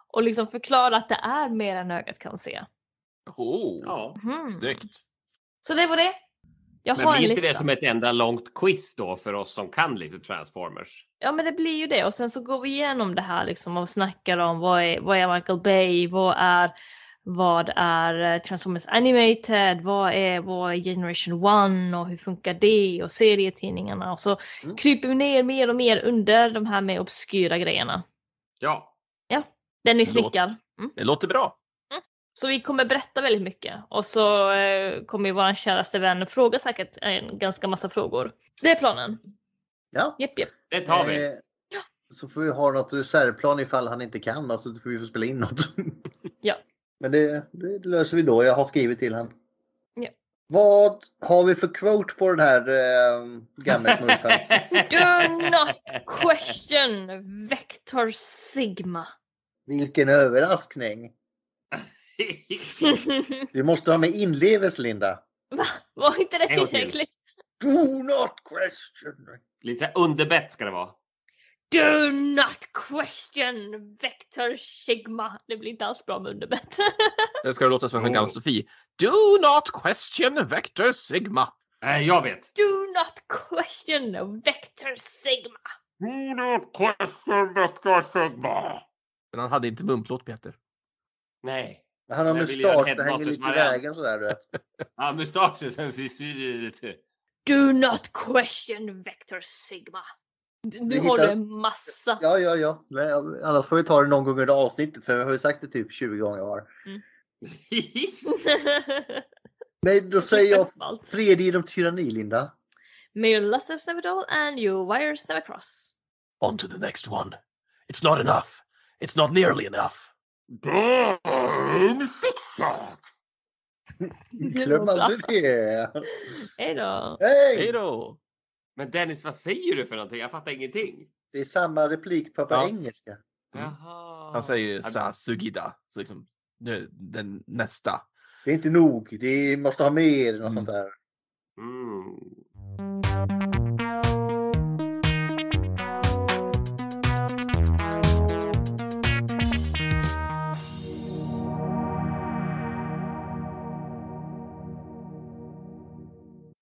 och liksom förklara att det är mer än ögat kan se. Oh, Ja. Mhm. snyggt. Så det var det. Jag Men har en blir inte lista. det som ett enda långt quiz då för oss som kan lite Transformers? Ja men det blir ju det och sen så går vi igenom det här liksom och snackar om vad är, vad är Michael Bay, vad är, vad är eh, Transformers Animated, vad är, vad är Generation One och hur funkar det och serietidningarna och så Mm. kryper vi ner mer och mer under de här med obskyra grejerna. Ja. Ja, Dennis nickar. Mm. Det låter bra. Så vi kommer berätta väldigt mycket och så eh, kommer vår käraste vän fråga säkert en ganska massa frågor. Det är planen. Ja. Jepp, jepp. Det tar vi. Eh, Så får vi ha något reservplan ifall han inte kan. Alltså, får vi få spela in något. *laughs* Ja. Men det, det löser vi då. Jag har skrivit till han. Ja. Vad har vi för quote på den här eh, gammelsmurfen? *laughs* Do not question Vector Sigma. Vilken överraskning! Vi måste ha med inlevelse Linda. Va? Var inte det En gång till. tillräckligt? Do not question! Lite så här underbett ska det vara. Do not question Vector Sigma. Det blir inte alls bra med underbett. *laughs* Det ska låta som en gammal Sofie. Do not question Vector Sigma. Nej, jag vet. Do not question Vector Sigma. Men han hade inte munplåt Peter. Nej. Han har mustasch, det hänger lite i vägen sådär du vet. *laughs* Ja, mustaschen sen försvinner lite. Do not question Vector Sigma. Du, Vi du har en massa. Ja, ja, ja. Men, annars får vi ta det någon gång under avsnittet för jag har ju sagt det typ 20 gånger var. *laughs* Men då säger jag *laughs* fred genom tyranni Linda. May your lusters never dull and your wires never cross. On to the next one. It's not enough. It's not nearly enough. Damn fixat! *laughs* Glöm aldrig det. Hej då. Hej! Hej då! Men Dennis, vad säger du för någonting? Jag fattar ingenting. Det är samma replik på, på Ja. engelska. Jaha. Han säger Sasugida. Så liksom, nu, den nästa. Det är inte nog. Det måste ha mer. Något sånt där. Mm.